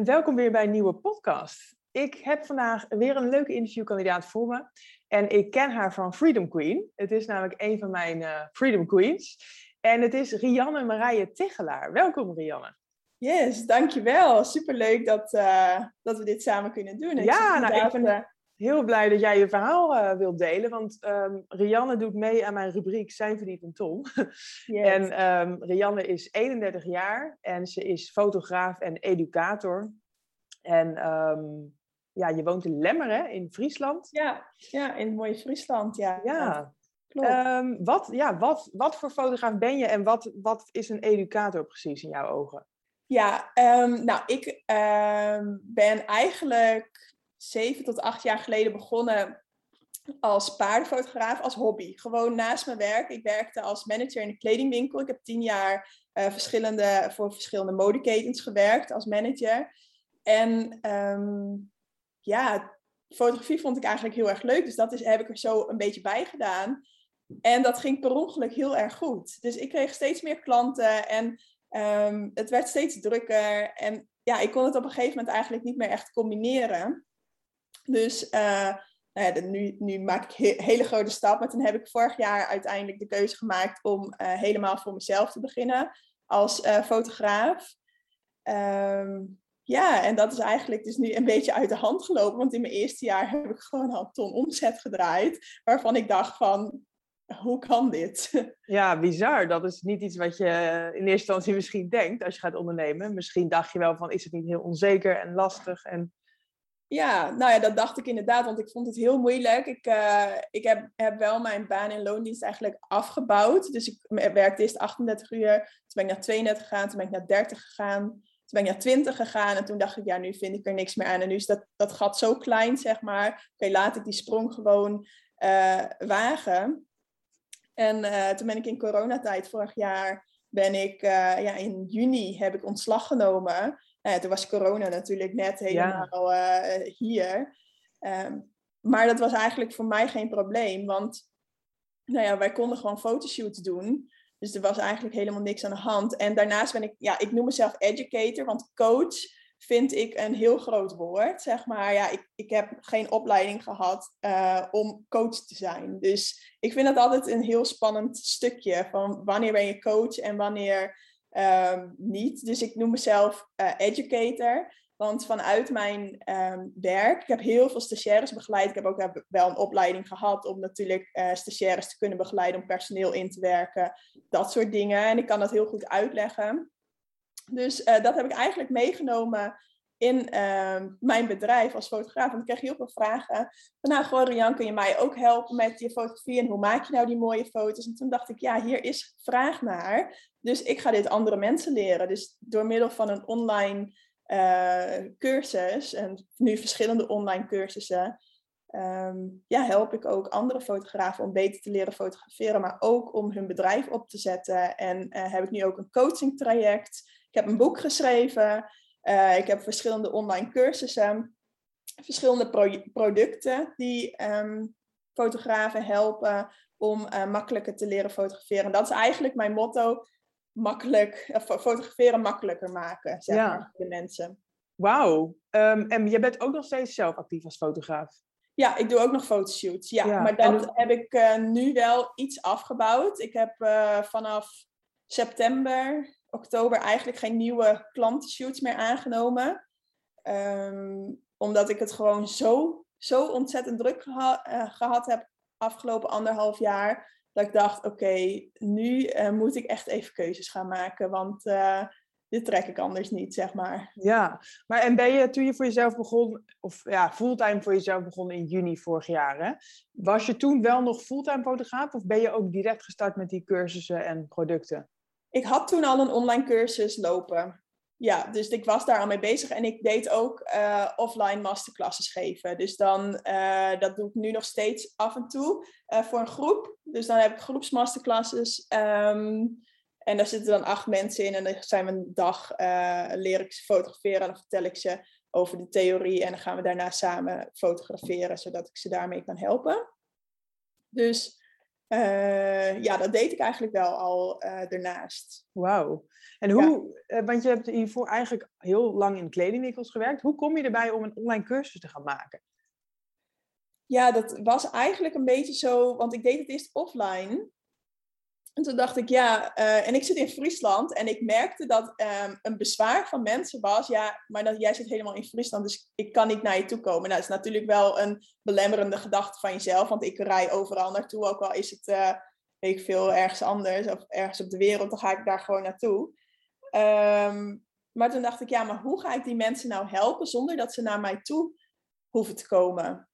En welkom weer bij een nieuwe podcast. Ik heb vandaag weer een leuke interviewkandidaat voor me. En ik ken haar van Freedom Queen. Het is namelijk een van mijn uh, Freedom Queens. En het is Rianne Marije Tichelaar. Welkom Rianne. Yes, dankjewel. Superleuk dat, uh, dat we dit samen kunnen doen. Ik ja, nou, ik uh, heel blij dat jij je verhaal uh, wilt delen. Want um, Rianne doet mee aan mijn rubriek Zijn verdient een ton. Yes. en um, Rianne is 31 jaar en ze is fotograaf en educator. En um, ja, je woont in Lemmer, hè, in Friesland. Ja, ja in het mooie Friesland, ja. Ja, klopt. wat, ja wat, wat voor fotograaf ben je en wat, wat is een educator precies in jouw ogen? Ja, nou, ik ben eigenlijk zeven tot acht jaar geleden begonnen als paardenfotograaf, als hobby. Gewoon naast mijn werk. Ik werkte als manager in een kledingwinkel. Ik heb tien jaar uh, verschillende, voor verschillende modeketens gewerkt als manager. En um, ja, fotografie vond ik eigenlijk heel erg leuk. Dus dat is, heb ik er zo een beetje bij gedaan. En dat ging per ongeluk heel erg goed. Dus ik kreeg steeds meer klanten en um, het werd steeds drukker. En ja, ik kon het op een gegeven moment eigenlijk niet meer echt combineren. Dus uh, nou ja, nu, nu, maak ik een hele grote stap. Maar toen heb ik vorig jaar uiteindelijk de keuze gemaakt om uh, helemaal voor mezelf te beginnen als uh, fotograaf. Um, ja, en dat is eigenlijk dus nu een beetje uit de hand gelopen. Want in mijn eerste jaar heb ik gewoon al een ton omzet gedraaid. Waarvan ik dacht van, hoe kan dit? Ja, bizar. Dat is niet iets wat je in eerste instantie misschien denkt als je gaat ondernemen. Misschien dacht je wel van, is het niet heel onzeker en lastig? En ja, nou ja, dat dacht ik inderdaad, want ik vond het heel moeilijk. Ik, uh, ik heb, heb wel mijn baan in loondienst eigenlijk afgebouwd. Dus ik werkte eerst 38 uur, toen ben ik naar 32 gegaan, toen ben ik naar 30 gegaan, toen ben ik naar 20 gegaan. En toen dacht ik, ja, nu vind ik er niks meer aan. En nu is dat, dat gat zo klein, zeg maar. Oké, laat ik die sprong gewoon uh, wagen. En uh, toen ben ik in coronatijd vorig jaar, ben ik ja, in juni heb ik ontslag genomen. Nou ja, toen was corona natuurlijk net helemaal ja. uh, hier. Um, maar dat was eigenlijk voor mij geen probleem, want nou ja, wij konden gewoon fotoshoots doen. Dus er was eigenlijk helemaal niks aan de hand. En daarnaast ben ik, ja, ik noem mezelf educator, want coach vind ik een heel groot woord. Zeg maar, ja, ik, ik heb geen opleiding gehad uh, om coach te zijn. Dus ik vind dat altijd een heel spannend stukje van wanneer ben je coach en wanneer um, niet. Dus ik noem mezelf uh, educator. Want vanuit mijn um, werk, ik heb heel veel stagiaires begeleid. Ik heb ook wel een opleiding gehad om natuurlijk uh, stagiaires te kunnen begeleiden, om personeel in te werken, dat soort dingen. En ik kan dat heel goed uitleggen. Dus uh, dat heb ik eigenlijk meegenomen in uh, mijn bedrijf als fotograaf. Want ik kreeg heel veel vragen. Van nou, gewoon Rian, kun je mij ook helpen met je fotografie? En hoe maak je nou die mooie foto's? En toen dacht ik, ja, hier is vraag naar. Dus ik ga dit andere mensen leren. Dus door middel van een online uh, cursus, en nu verschillende online cursussen, um, ja, help ik ook andere fotografen om beter te leren fotograferen, maar ook om hun bedrijf op te zetten. En uh, heb ik nu ook een coaching traject. Ik heb een boek geschreven. Uh, ik heb verschillende online cursussen, verschillende pro producten die um, fotografen helpen om uh, makkelijker te leren fotograferen. En dat is eigenlijk mijn motto: makkelijk, uh, fotograferen makkelijker maken, zeg ja. maar, voor de mensen. Wauw. Um, en je bent ook nog steeds zelf actief als fotograaf? Ja, ik doe ook nog fotoshoots. Ja, ja. maar dat en... heb ik uh, nu wel iets afgebouwd. Ik heb vanaf september oktober eigenlijk geen nieuwe klantenshoots meer aangenomen. Um, omdat ik het gewoon zo, zo ontzettend druk uh, gehad heb afgelopen anderhalf jaar. Dat ik dacht, oké, nu uh, moet ik echt even keuzes gaan maken. Want uh, dit trek ik anders niet, zeg maar. Ja, maar en ben je toen je voor jezelf begon, of ja, fulltime voor jezelf begon in juni vorig jaar, hè? was je toen wel nog fulltime fotograaf of ben je ook direct gestart met die cursussen en producten? Ik had toen al een online cursus lopen. ja, dus ik was daar al mee bezig en ik deed ook uh, offline masterclasses geven. Dus dan, uh, dat doe ik nu nog steeds af en toe uh, voor een groep. Dus dan heb ik groepsmasterclasses. Um, en daar zitten dan acht mensen in en dan zijn we een dag, leer ik ze fotograferen en dan vertel ik ze over de theorie. En dan gaan we daarna samen fotograferen, zodat ik ze daarmee kan helpen. Dus uh, ja, dat deed ik eigenlijk wel al uh, daarnaast. Wauw. En hoe, ja. uh, want je hebt hiervoor eigenlijk heel lang in kledingwinkels gewerkt. Hoe kom je erbij om een online cursus te gaan maken? Ja, dat was eigenlijk een beetje zo, want ik deed het eerst offline. En toen dacht ik, ja, uh, en ik zit in Friesland en ik merkte dat um, een bezwaar van mensen was, ja, maar dat, jij zit helemaal in Friesland, dus ik kan niet naar je toe komen. Nou, dat is natuurlijk wel een belemmerende gedachte van jezelf, want ik rij overal naartoe, ook al is het, uh, weet ik veel, ergens anders of ergens op de wereld, dan ga ik daar gewoon naartoe. Um, maar toen dacht ik, ja, maar hoe ga ik die mensen nou helpen zonder dat ze naar mij toe hoeven te komen?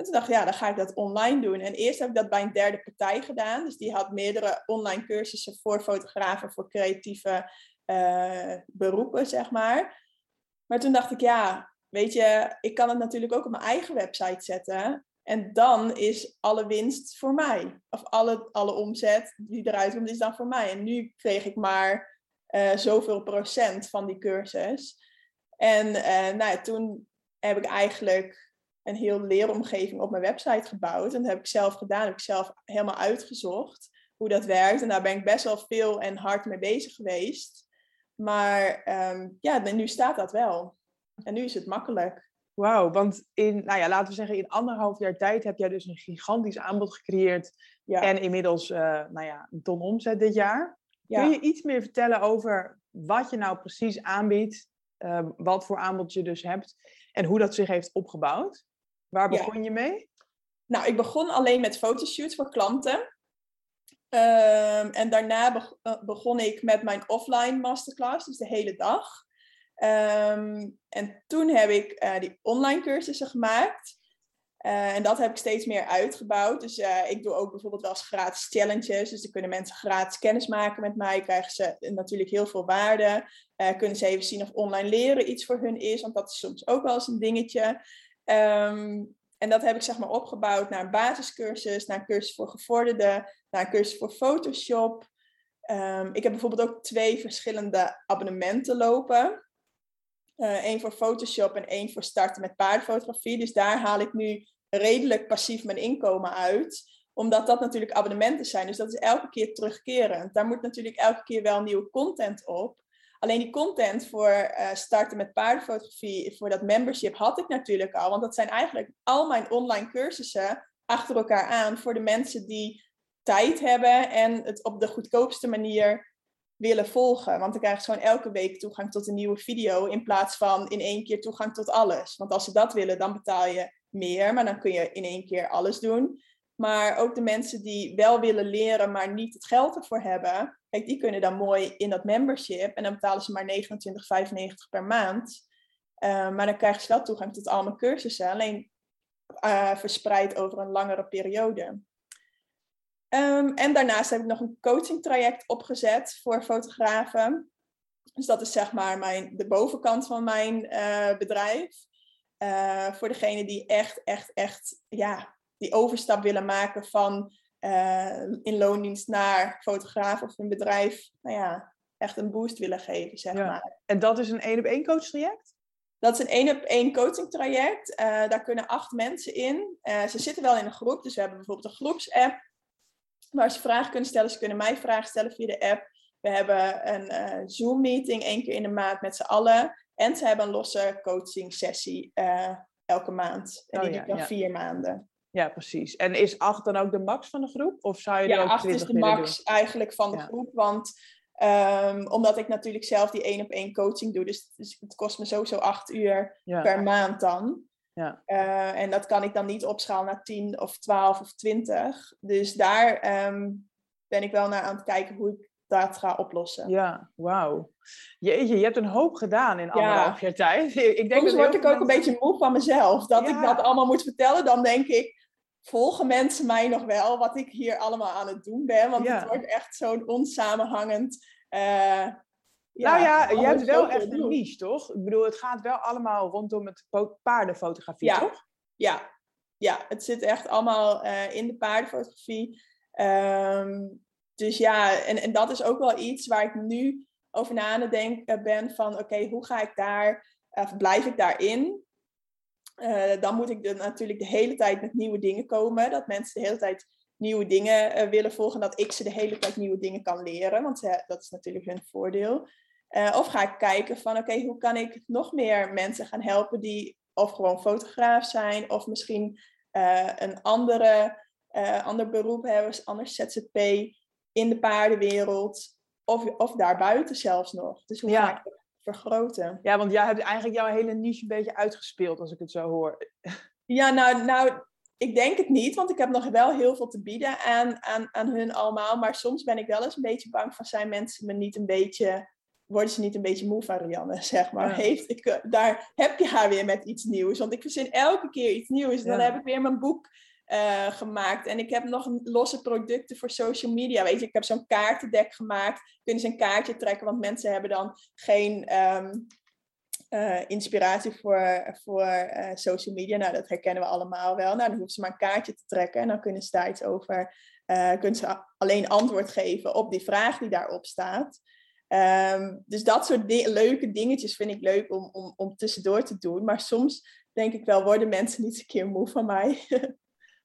En toen dacht ik, ja, dan ga ik dat online doen. En eerst heb ik dat bij een derde partij gedaan. Dus die had meerdere online cursussen voor fotografen, voor creatieve uh, beroepen, zeg maar. Maar toen dacht ik, ja, weet je, ik kan het natuurlijk ook op mijn eigen website zetten. En dan is alle winst voor mij. Of alle, alle omzet die eruit komt, is dan voor mij. En nu kreeg ik maar uh, zoveel procent van die cursus. En uh, nou toen heb ik eigenlijk een heel leeromgeving op mijn website gebouwd. En dat heb ik zelf gedaan. heb ik zelf helemaal uitgezocht hoe dat werkt. En daar ben ik best wel veel en hard mee bezig geweest. Maar um, ja, nu staat dat wel. En nu is het makkelijk. Wauw, want in, nou ja, laten we zeggen, in anderhalf jaar tijd heb jij dus een gigantisch aanbod gecreëerd. Ja. En inmiddels, uh, nou ja, een ton omzet dit jaar. Ja. Kun je iets meer vertellen over wat je nou precies aanbiedt? Uh, wat voor aanbod je dus hebt en hoe dat zich heeft opgebouwd? Waar begon ja. je mee? Nou, ik begon alleen met fotoshoots voor klanten. Um, en daarna be eh, begon ik met mijn offline masterclass, dus de hele dag. Um, en toen heb ik uh, die online cursussen gemaakt. Uh, en dat heb ik steeds meer uitgebouwd. Dus uh, ik doe ook bijvoorbeeld wel eens gratis challenges. Dus dan kunnen mensen gratis kennis maken met mij. Krijgen ze natuurlijk heel veel waarde. Kunnen ze even zien of online leren iets voor hun is. Want dat is soms ook wel eens een dingetje. Um, en dat heb ik zeg maar opgebouwd naar een basiscursus, naar een cursus voor gevorderden, naar een cursus voor Photoshop. Um, ik heb bijvoorbeeld ook twee verschillende abonnementen lopen. Eén uh, voor Photoshop en één voor starten met paardenfotografie. Dus daar haal ik nu redelijk passief mijn inkomen uit. Omdat dat natuurlijk abonnementen zijn. Dus dat is elke keer terugkerend. Daar moet natuurlijk elke keer wel nieuwe content op. Alleen die content voor uh, starten met paardenfotografie, voor dat membership, had ik natuurlijk al. Want dat zijn eigenlijk al mijn online cursussen achter elkaar aan voor de mensen die tijd hebben en het op de goedkoopste manier willen volgen. Want dan krijgen ze gewoon elke week toegang tot een nieuwe video in plaats van in één keer toegang tot alles. Want als ze dat willen, dan betaal je meer, maar dan kun je in één keer alles doen. Maar ook de mensen die wel willen leren, maar niet het geld ervoor hebben, kijk, die kunnen dan mooi in dat membership en dan betalen ze maar 29,95 per maand. Uh, maar dan krijgen ze wel toegang tot al mijn cursussen, alleen uh, verspreid over een langere periode. Um, en daarnaast heb ik nog een coaching traject opgezet voor fotografen. Dus dat is zeg maar mijn, de bovenkant van mijn uh, bedrijf. voor degene die echt, echt, echt ja, die overstap willen maken van uh, in loondienst naar fotograaf of een bedrijf, nou ja, echt een boost willen geven, zeg ja. maar. En dat is een één op één coach traject? Dat is een één op één coaching traject. Uh, daar kunnen acht mensen in. Uh, ze zitten wel in een groep, dus we hebben bijvoorbeeld een groepsapp waar ze vragen kunnen stellen. Ze kunnen mij vragen stellen via de app. We hebben een Zoom meeting één keer in de maand met z'n allen. En ze hebben een losse coaching sessie elke maand. En die oh, ja, duurt dan ja. vier maanden. Ja, precies. En is 8 dan ook de max van de groep? Of zou je ja, er ook 8 is de max doen? eigenlijk van de ja. groep. Want um, omdat ik natuurlijk zelf die één op één coaching doe. Dus, dus het kost me sowieso 8 uur ja. per maand dan. Ja. Uh, en dat kan ik dan niet opschalen naar 10 of 12 of 20. Dus daar um, ben ik wel naar aan het kijken hoe ik dat ga oplossen. Ja, wauw. Jeetje, je hebt een hoop gedaan in anderhalf ja. jaar tijd. Ik denk Soms word ik ook een beetje moe van mezelf. Dat ja. ik dat allemaal moet vertellen. Dan denk ik, volgen mensen mij nog wel wat ik hier allemaal aan het doen ben. Want ja. het wordt echt zo'n onsamenhangend uh, nou ja, je hebt wel echt een niche, toch? Ik bedoel, het gaat wel allemaal rondom het paardenfotografie, toch? Ja, ja, het zit echt allemaal uh, in de paardenfotografie. Um, dus ja, en, en dat is ook wel iets waar ik nu over na aan het denken ben van oké, hoe ga ik daar, of blijf ik daarin? Uh, dan moet ik de, natuurlijk de hele tijd met nieuwe dingen komen. Dat mensen de hele tijd nieuwe dingen uh, willen volgen. Dat ik ze de hele tijd nieuwe dingen kan leren. Want uh, dat is natuurlijk hun voordeel. of ga ik kijken van oké, hoe kan ik nog meer mensen gaan helpen die of gewoon fotograaf zijn. Of misschien een andere, ander beroep hebben, anders ZZP in de paardenwereld of, of daarbuiten zelfs nog. Dus hoe ga ik vergroten? Ja, want jij hebt eigenlijk jouw hele niche een beetje uitgespeeld, als ik het zo hoor. Ja, nou, nou ik denk het niet, want ik heb nog wel heel veel te bieden aan, aan, aan hun allemaal. Maar soms ben ik wel eens een beetje bang van, zijn mensen me niet een beetje worden ze niet een beetje moe van Rianne, zeg maar. Heeft, ik, eh, daar heb je haar weer met iets nieuws. Want ik verzin elke keer iets nieuws. Dan heb ik weer mijn boek uh, gemaakt. En ik heb nog losse producten voor social media. Weet je, ik heb zo'n kaartendek gemaakt. Kunnen ze een kaartje trekken, want mensen hebben dan geen um, uh, inspiratie voor, voor uh, social media. Nou, dat herkennen we allemaal wel. Nou, dan hoeven ze maar een kaartje te trekken en dan kunnen ze daar iets over. kunnen ze alleen antwoord geven op die vraag die daarop staat. Um, dus dat soort leuke dingetjes vind ik leuk om, om, om tussendoor te doen. Maar soms denk ik wel, worden mensen niet een keer moe van mij.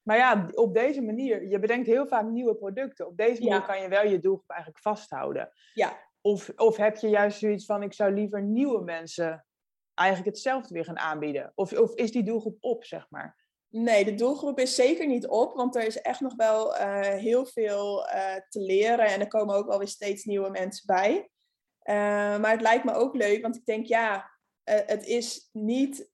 Maar ja, op deze manier, je bedenkt heel vaak nieuwe producten. Op deze manier kan je wel je doelgroep eigenlijk vasthouden. Ja. Of, of heb je juist zoiets van, ik zou liever nieuwe mensen eigenlijk hetzelfde weer gaan aanbieden? Of, of is die doelgroep op, zeg maar? Nee, de doelgroep is zeker niet op, want er is echt nog wel uh, heel veel uh, te leren en er komen ook alweer steeds nieuwe mensen bij. Uh, maar het lijkt me ook leuk, want ik denk ja, het is niet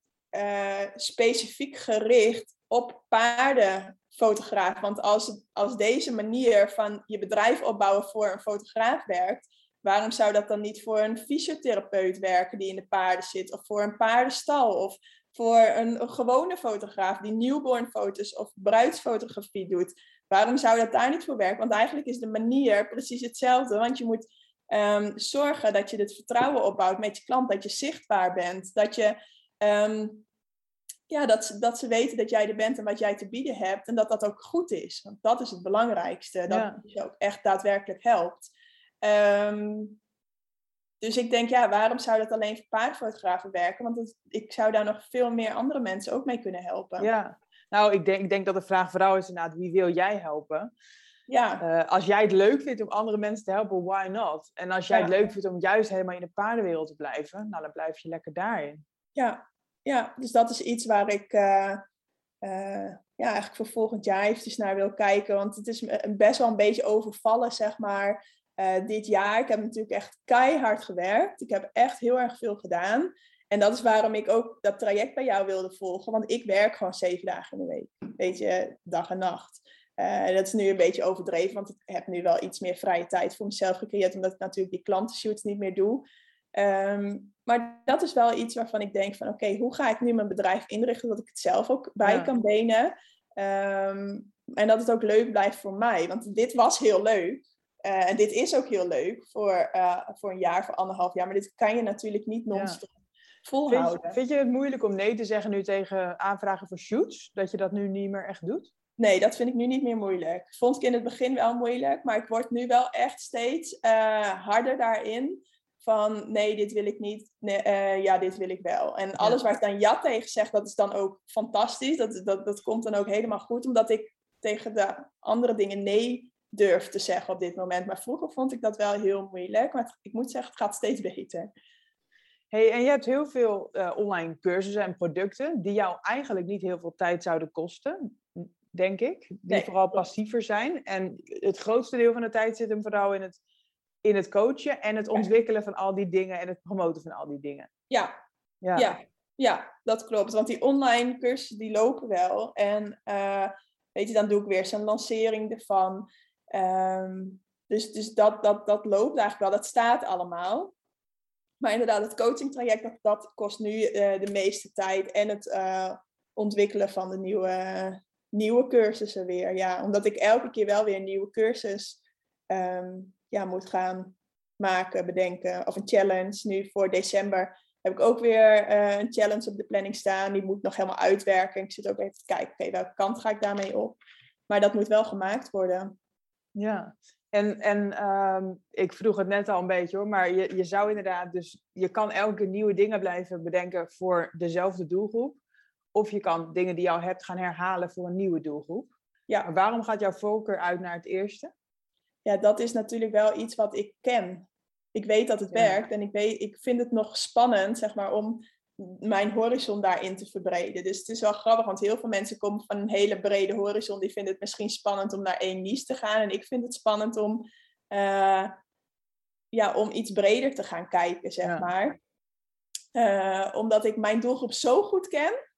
specifiek gericht op paardenfotograaf. Want als, als deze manier van je bedrijf opbouwen voor een fotograaf werkt, waarom zou dat dan niet voor een fysiotherapeut werken die in de paarden zit? Of voor een paardenstal? Of voor een, gewone fotograaf die newborn foto's of bruidsfotografie doet? Waarom zou dat daar niet voor werken? Want eigenlijk is de manier precies hetzelfde. Want je moet um, zorgen dat je het vertrouwen opbouwt met je klant, dat je zichtbaar bent, dat je um, ja, dat, ze, dat ze weten dat jij er bent en wat jij te bieden hebt. En dat dat ook goed is. Want dat is het belangrijkste. Dat ja. je ook echt daadwerkelijk helpt. Um, dus ik denk, ja, waarom zou dat alleen voor paardfotografen werken? Want ik zou daar nog veel meer andere mensen ook mee kunnen helpen. Ja, nou, ik denk, ik denk dat de vraag vooral is inderdaad, wie wil jij helpen? Ja. Uh, als jij het leuk vindt om andere mensen te helpen, why not? En als jij ja. het leuk vindt om juist helemaal in de paardenwereld te blijven, nou, dan blijf je lekker daarin. Ja, ja, dus dat is iets waar ik uh, uh, ja, eigenlijk voor volgend jaar eventjes naar wil kijken. Want het is best wel een beetje overvallen, zeg maar, uh, dit jaar. Ik heb natuurlijk echt keihard gewerkt. Ik heb echt heel erg veel gedaan. En dat is waarom ik ook dat traject bij jou wilde volgen. Want ik werk gewoon zeven dagen in de week. Weet je, dag en nacht. dat is nu een beetje overdreven, want ik heb nu wel iets meer vrije tijd voor mezelf gecreëerd. Omdat ik natuurlijk die klantenshoots niet meer doe. Um, maar dat is wel iets waarvan ik denk van oké, hoe ga ik nu mijn bedrijf inrichten dat ik het zelf ook bij ja. kan benen. Um, en dat het ook leuk blijft voor mij. Want dit was heel leuk. Uh, en dit is ook heel leuk voor, uh, voor een jaar, voor anderhalf jaar. Maar dit kan je natuurlijk niet non-stop ja. volhouden. Vind, vind je het moeilijk om nee te zeggen nu tegen aanvragen voor shoots? Dat je dat nu niet meer echt doet? Nee, dat vind ik nu niet meer moeilijk. Vond ik in het begin wel moeilijk, maar ik word nu wel echt steeds uh, harder daarin van nee, dit wil ik niet, nee, uh, ja, dit wil ik wel. En alles waar ik dan ja tegen zeg, dat is dan ook fantastisch. Dat, dat, dat komt dan ook helemaal goed, omdat ik tegen de andere dingen nee durf te zeggen op dit moment. Maar vroeger vond ik dat wel heel moeilijk, maar het, ik moet zeggen, het gaat steeds beter. Hey, en je hebt heel veel uh, online cursussen en producten die jou eigenlijk niet heel veel tijd zouden kosten, denk ik. Die nee. vooral passiever zijn. En het grootste deel van de tijd zit hem vooral in het in het coachen en het ontwikkelen van al die dingen en het promoten van al die dingen. Ja, ja. ja, ja dat klopt. Want die online cursussen die lopen wel. En uh, weet je, dan doe ik weer zo'n lancering ervan. Um, dus dus dat, dat, dat loopt eigenlijk wel. Dat staat allemaal. Maar inderdaad, het coachingtraject, dat, dat kost nu uh, de meeste tijd. En het uh, ontwikkelen van de nieuwe, nieuwe cursussen weer. Ja, omdat ik elke keer wel weer een nieuwe cursus um, ja, moet gaan maken, bedenken. Of een challenge. Nu voor december heb ik ook weer eh, een challenge op de planning staan. Die moet nog helemaal uitwerken. Ik zit ook even te kijken, oké, welke kant ga ik daarmee op? Maar dat moet wel gemaakt worden. Ja, en, en ehm, ik vroeg het net al een beetje hoor, maar je, je zou inderdaad, dus je kan elke nieuwe dingen blijven bedenken voor dezelfde doelgroep. Of je kan dingen die je al hebt gaan herhalen voor een nieuwe doelgroep. Ja. Maar waarom gaat jouw voorkeur uit naar het eerste? Ja, dat is natuurlijk wel iets wat ik ken. Ik weet dat het werkt en ik, weet, ik vind het nog spannend, zeg maar, om mijn horizon daarin te verbreden. Dus het is wel grappig, want heel veel mensen komen van een hele brede horizon. Die vinden het misschien spannend om naar één niche te gaan. En ik vind het spannend om, uh, ja, om iets breder te gaan kijken, zeg maar. Uh, omdat ik mijn doelgroep zo goed ken,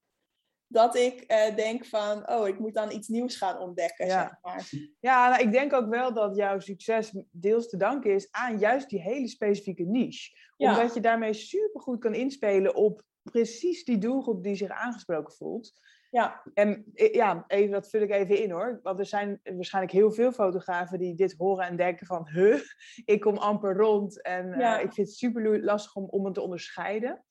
dat ik uh, denk van, oh, ik moet dan iets nieuws gaan ontdekken. Ja, zeg maar. ja nou, ik denk ook wel dat jouw succes deels te danken is aan juist die hele specifieke niche. Omdat je daarmee supergoed kan inspelen op precies die doelgroep die zich aangesproken voelt. Ja. En ja, even, dat vul ik even in hoor. Want er zijn waarschijnlijk heel veel fotografen die dit horen en denken van... Huh, ik kom amper rond en uh, ik vind het super lastig om, om het te onderscheiden.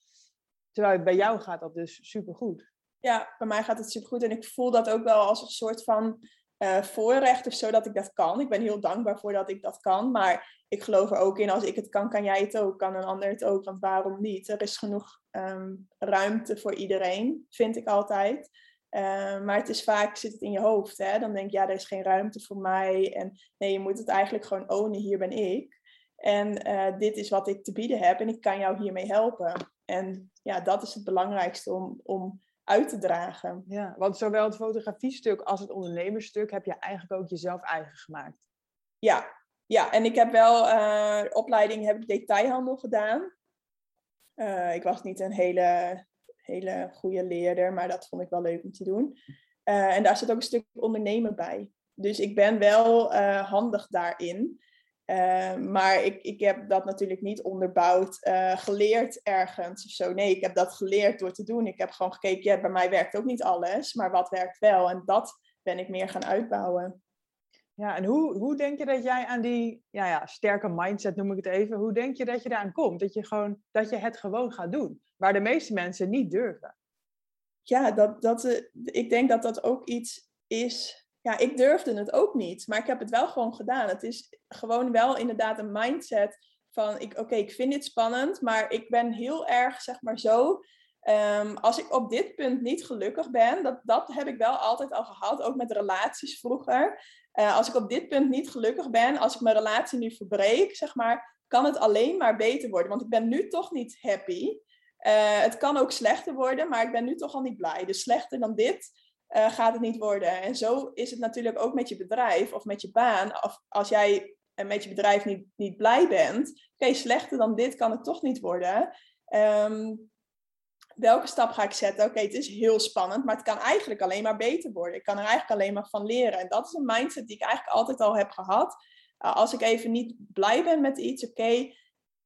Terwijl bij jou gaat dat dus super goed. Ja, bij mij gaat het super goed. En ik voel dat ook wel als een soort van uh, voorrecht of zo dat ik dat kan. Ik ben heel dankbaar voor dat ik dat kan. Maar ik geloof er ook in, als ik het kan, kan jij het ook. Kan een ander het ook, want waarom niet? Er is genoeg um, ruimte voor iedereen, vind ik altijd. Uh, maar het is vaak, zit het in je hoofd. Hè? Dan denk je, ja, er is geen ruimte voor mij. En nee, je moet het eigenlijk gewoon ownen, hier ben ik. En uh, dit is wat ik te bieden heb en ik kan jou hiermee helpen. En ja, dat is het belangrijkste om, om uit te dragen. Ja, want zowel het fotografiestuk als het ondernemersstuk heb je eigenlijk ook jezelf eigen gemaakt. Ja, ja en ik heb wel uh, opleiding, heb ik detailhandel gedaan. Uh, ik was niet een hele, hele goede leerder, maar dat vond ik wel leuk om te doen. Uh, en daar zit ook een stuk ondernemen bij. Dus ik ben wel handig daarin. Uh, maar ik, ik heb dat natuurlijk niet onderbouwd, uh, geleerd ergens of zo. Nee, ik heb dat geleerd door te doen. Ik heb gewoon gekeken, ja, bij mij werkt ook niet alles, maar wat werkt wel? En dat ben ik meer gaan uitbouwen. Ja, en hoe, hoe denk je dat jij aan die ja, ja, sterke mindset, noem ik het even, hoe denk je dat je daaraan komt? Dat je, gewoon, dat je het gewoon gaat doen, waar de meeste mensen niet durven. Ja, dat, dat, uh, ik denk dat dat ook iets is ja, ik durfde het ook niet, maar ik heb het wel gewoon gedaan. Het is gewoon wel inderdaad een mindset van, ik, oké, ik vind dit spannend, maar ik ben heel erg, zeg maar zo, um, als ik op dit punt niet gelukkig ben, dat, dat heb ik wel altijd al gehad, ook met relaties vroeger. Uh, als ik op dit punt niet gelukkig ben, als ik mijn relatie nu verbreek, zeg maar, kan het alleen maar beter worden. Want ik ben nu toch niet happy. Uh, het kan ook slechter worden, maar ik ben nu toch al niet blij. Dus slechter dan dit uh, gaat het niet worden. En zo is het natuurlijk ook met je bedrijf of met je baan. Of als jij met je bedrijf niet, niet blij bent, oké, slechter dan dit kan het toch niet worden. Um, welke stap ga ik zetten? Oké, het is heel spannend, maar het kan eigenlijk alleen maar beter worden. Ik kan er eigenlijk alleen maar van leren. En dat is een mindset die ik eigenlijk altijd al heb gehad. Uh, als ik even niet blij ben met iets, oké,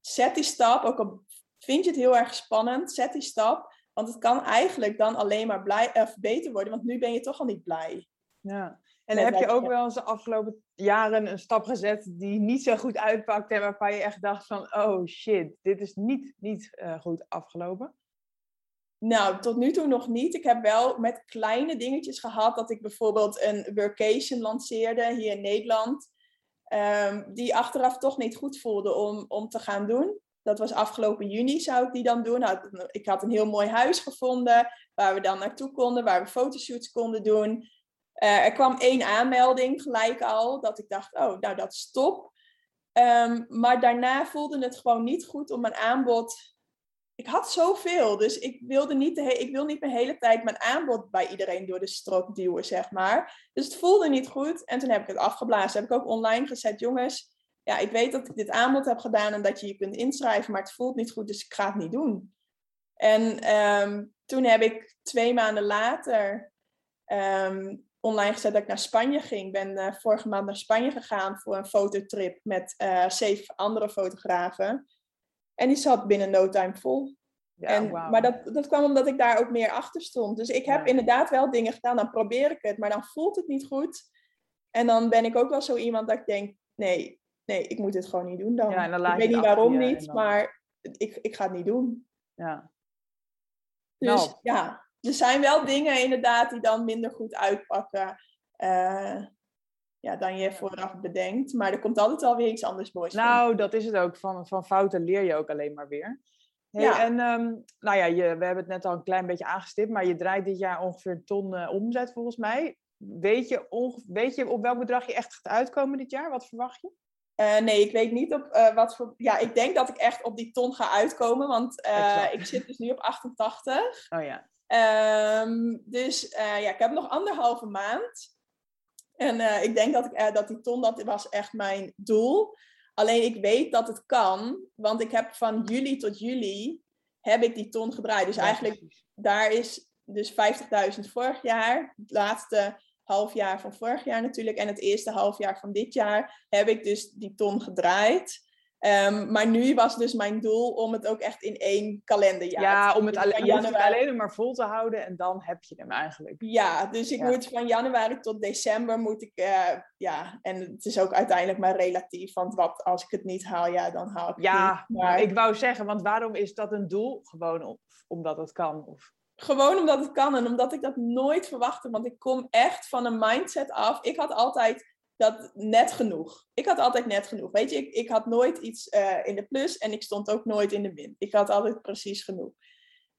zet die stap. Ook al vind je het heel erg spannend, zet die stap. Want het kan eigenlijk dan alleen maar blij, of beter worden, want nu ben je toch al niet blij. Ja. En heb je ook wel eens de afgelopen jaren een stap gezet die niet zo goed uitpakte en waarvan je echt dacht van, oh shit, dit is niet, niet uh, goed afgelopen? Nou, tot nu toe nog niet. Ik heb wel met kleine dingetjes gehad dat ik bijvoorbeeld een workation lanceerde hier in Nederland. Um, die achteraf toch niet goed voelde om, om te gaan doen. Dat was afgelopen juni zou ik die dan doen. Nou, ik had een heel mooi huis gevonden waar we dan naartoe konden, waar we fotoshoots konden doen. Uh, er kwam één aanmelding gelijk al, dat ik dacht, oh, nou dat is top. Um, maar daarna voelde het gewoon niet goed om mijn aanbod. Ik had zoveel, dus ik wilde niet, de ik wil niet mijn hele tijd mijn aanbod bij iedereen door de strook duwen, zeg maar. Dus het voelde niet goed en toen heb ik het afgeblazen. Heb ik ook online gezet, jongens, ja, ik weet dat ik dit aanbod heb gedaan en dat je je kunt inschrijven, maar het voelt niet goed, dus ik ga het niet doen. En um, toen heb ik twee maanden later um, online gezet dat ik naar Spanje ging. Ik ben uh, vorige maand naar Spanje gegaan voor een fototrip met uh, zeven andere fotografen. En die zat binnen no time vol. Ja, en, wow. Maar dat, dat kwam omdat ik daar ook meer achter stond. Dus ik heb ja. inderdaad wel dingen gedaan, dan probeer ik het, maar dan voelt het niet goed. En dan ben ik ook wel zo iemand dat ik denk, nee, nee, ik moet dit gewoon niet doen dan. Ja, ik weet niet waarom je niet, dan- maar ik, ik ga het niet doen. Ja. Dus Nou. ja, er zijn wel dingen inderdaad die dan minder goed uitpakken eh, ja, dan je vooraf bedenkt. Maar er komt altijd wel weer iets anders van. Nou, dat is het ook. Van, van fouten leer je ook alleen maar weer. Hey, Ja. En ehm, nou ja, je, we hebben het net al een klein beetje aangestipt, maar je draait dit jaar ongeveer een ton eh, omzet volgens mij. Weet je, onge- weet je op welk bedrag je echt gaat uitkomen dit jaar? Wat verwacht je? Eh, nee, ik weet niet op eh, wat voor. Ja, ik denk dat ik echt op die ton ga uitkomen, want eh, ik zit dus nu op 88. Oh ja. Ehm, dus ja, ik heb nog anderhalve maand. En ik denk dat, ik, dat die ton, dat was echt mijn doel. Alleen ik weet dat het kan, want ik heb van juli tot juli heb ik die ton gedraaid. Dus Ja, eigenlijk precies. daar is dus 50.000 vorig jaar, het laatste halfjaar van vorig jaar natuurlijk en het eerste halfjaar van dit jaar heb ik dus die ton gedraaid. Ehm, maar nu was dus mijn doel om het ook echt in één kalenderjaar Ja, te om het, doen. alleen, het januari- alleen maar vol te houden en dan heb je hem eigenlijk. Ja, dus ik Ja. moet van januari tot december moet ik, eh, ja, en het is ook uiteindelijk maar relatief, want wat als ik het niet haal, ja, dan haal ik het Ja, niet. Maar ik wou zeggen, want waarom is dat een doel? Gewoon om- omdat het kan. Of... Gewoon omdat het kan en omdat ik dat nooit verwachtte. Want ik kom echt van een mindset af. Ik had altijd dat net genoeg. Ik had altijd net genoeg. Weet je, ik, ik had nooit iets eh, in de plus en ik stond ook nooit in de min. Ik had altijd precies genoeg.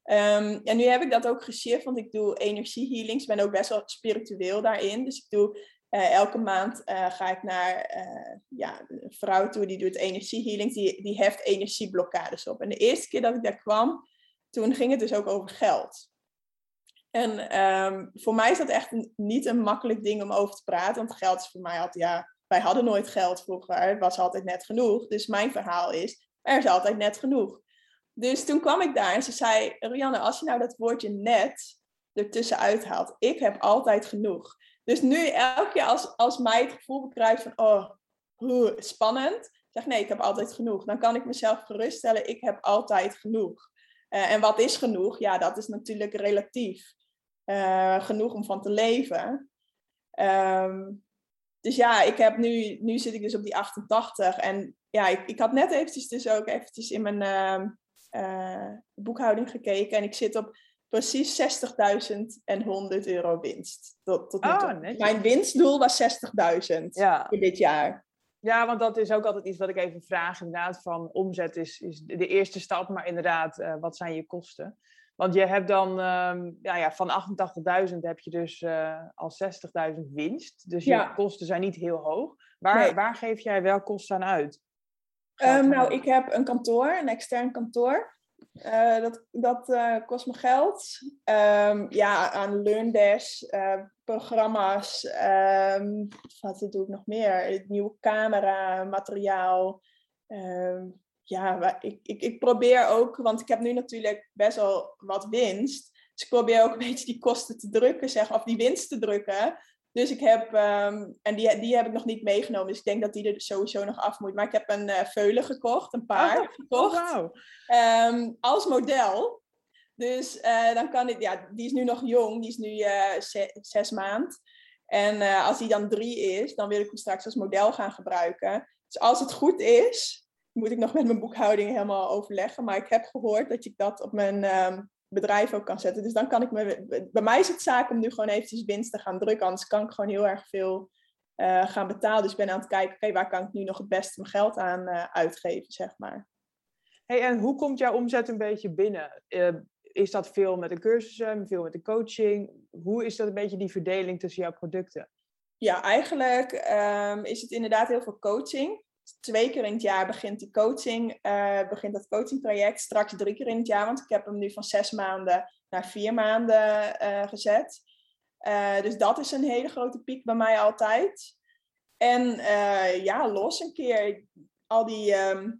Ehm, en nu heb ik dat ook geshift, want ik doe energiehealings. Ik ben ook best wel spiritueel daarin. Dus ik doe eh, elke maand eh, ga ik naar ja, een vrouw toe die doet energiehealings. Die, die heft energieblokkades op. En de eerste keer dat ik daar kwam, toen ging het dus ook over geld. En ehm, voor mij is dat echt niet een makkelijk ding om over te praten. Want geld is voor mij altijd, ja, wij hadden nooit geld vroeger. Het was altijd net genoeg. Dus mijn verhaal is, er is altijd net genoeg. Dus toen kwam ik daar en ze zei, Rianne, als je nou dat woordje net ertussen uithaalt. Ik heb altijd genoeg. Dus nu elke keer als, als mij het gevoel bekruipt van, oh, spannend. Zeg nee, ik heb altijd genoeg. Dan kan ik mezelf geruststellen, ik heb altijd genoeg. Eh, en wat is genoeg? Ja, dat is natuurlijk relatief. Eh, genoeg om van te leven. Ehm, dus ja, ik heb nu, nu zit ik dus op die 88. En ja, ik, ik had net eventjes dus ook eventjes in mijn ehm, eh, boekhouding gekeken. En ik zit op precies 60.100 euro winst. Tot, tot nu Oh, toe. netjes. Mijn winstdoel was 60.000 Ja. voor dit jaar. Ja, want dat is ook altijd iets wat ik even vraag. Inderdaad, van omzet is, is de eerste stap, maar inderdaad, eh, wat zijn je kosten? Want je hebt dan, ehm, ja, ja, van 88.000 heb je dus eh, al 60.000 winst. Dus je kosten zijn niet heel hoog. Waar, Nee. waar geef jij wel kosten aan uit? Ehm, nou, ik heb een kantoor, een extern kantoor. Eh, dat dat eh, kost me geld. Ehm, ja, aan LearnDash, eh, programma's. ehm, wat doe ik nog meer? Nieuwe camera, materiaal. Ehm, ja, ik, ik, ik probeer ook, want ik heb nu natuurlijk best wel wat winst. Dus ik probeer ook een beetje die kosten te drukken, zeg, of die winst te drukken. Dus ik heb, ehm, en die, die heb ik nog niet meegenomen, dus ik denk dat die er sowieso nog af moet. Maar ik heb een eh veulen gekocht, een paar Oh, gekocht, wauw. ehm, als model. Dus eh, dan kan ik, ja, die is nu nog jong, die is nu eh, ze- zes maand. En als die dan drie is, dan wil ik hem straks als model gaan gebruiken. Dus als het goed is, moet ik nog met mijn boekhouding helemaal overleggen. Maar ik heb gehoord dat ik dat op mijn ehm, bedrijf ook kan zetten. Dus dan kan ik me. Bij mij is het zaak om nu gewoon eventjes winst te gaan drukken. Anders kan ik gewoon heel erg veel eh, gaan betalen. Dus ik ben aan het kijken, oké, waar kan ik nu nog het beste mijn geld aan eh, uitgeven, zeg maar. Hey, en hoe komt jouw omzet een beetje binnen? Eh, is dat veel met de cursussen, veel met de coaching? Hoe is dat een beetje die verdeling tussen jouw producten? Ja, eigenlijk ehm, is het inderdaad heel veel coaching. Twee keer in het jaar begint die coaching, eh, begint dat coachingtraject. Straks drie keer in het jaar, want ik heb hem nu van zes maanden naar vier maanden eh, gezet. Eh, dus dat is een hele grote piek bij mij altijd. En ja, los een keer al die ehm,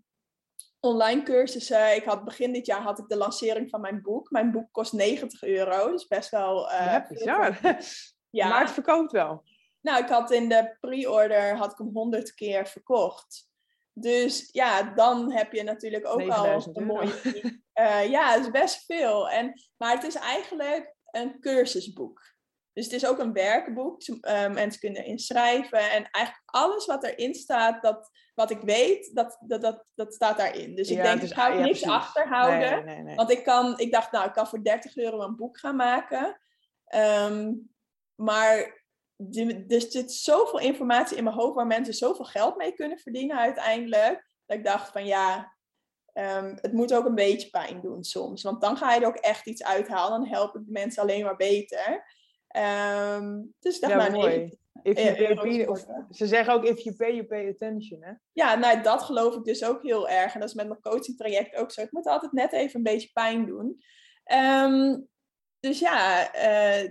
online cursussen. Ik had begin dit jaar had ik de lancering van mijn boek. Mijn boek kost 90 euro, dus best wel. ja, bizar. Ja, Maar het verkoopt wel. Nou, ik had in de pre-order had ik hem 100 keer verkocht. Dus ja, dan heb je natuurlijk ook al 9000 een mooie. Eh, ja, het is best veel. En, maar het is eigenlijk een cursusboek. Dus het is ook een werkboek. Uh, mensen kunnen inschrijven. En eigenlijk alles wat erin staat, dat, wat ik weet, dat, dat, dat, dat staat daarin. Dus ik Ja, denk, dus- ik ga ja, niks precies. achterhouden. Nee, nee, nee. Want ik, kan, ik dacht, nou, ik kan voor 30 euro een boek gaan maken. Ehm, maar er zit zoveel informatie in mijn hoofd waar mensen zoveel geld mee kunnen verdienen uiteindelijk. Dat ik dacht van ja, ehm, het moet ook een beetje pijn doen soms. Want dan ga je er ook echt iets uithalen. Dan help ik de mensen alleen maar beter. Ehm, dus dacht, Ja, nou mooi. nee. If you pay, of, ze zeggen ook, if you pay, you pay attention, hè? Ja, nou, dat geloof ik dus ook heel erg. En dat is met mijn coaching traject ook zo. Ik moet altijd net even een beetje pijn doen. Ehm, dus ja, eh,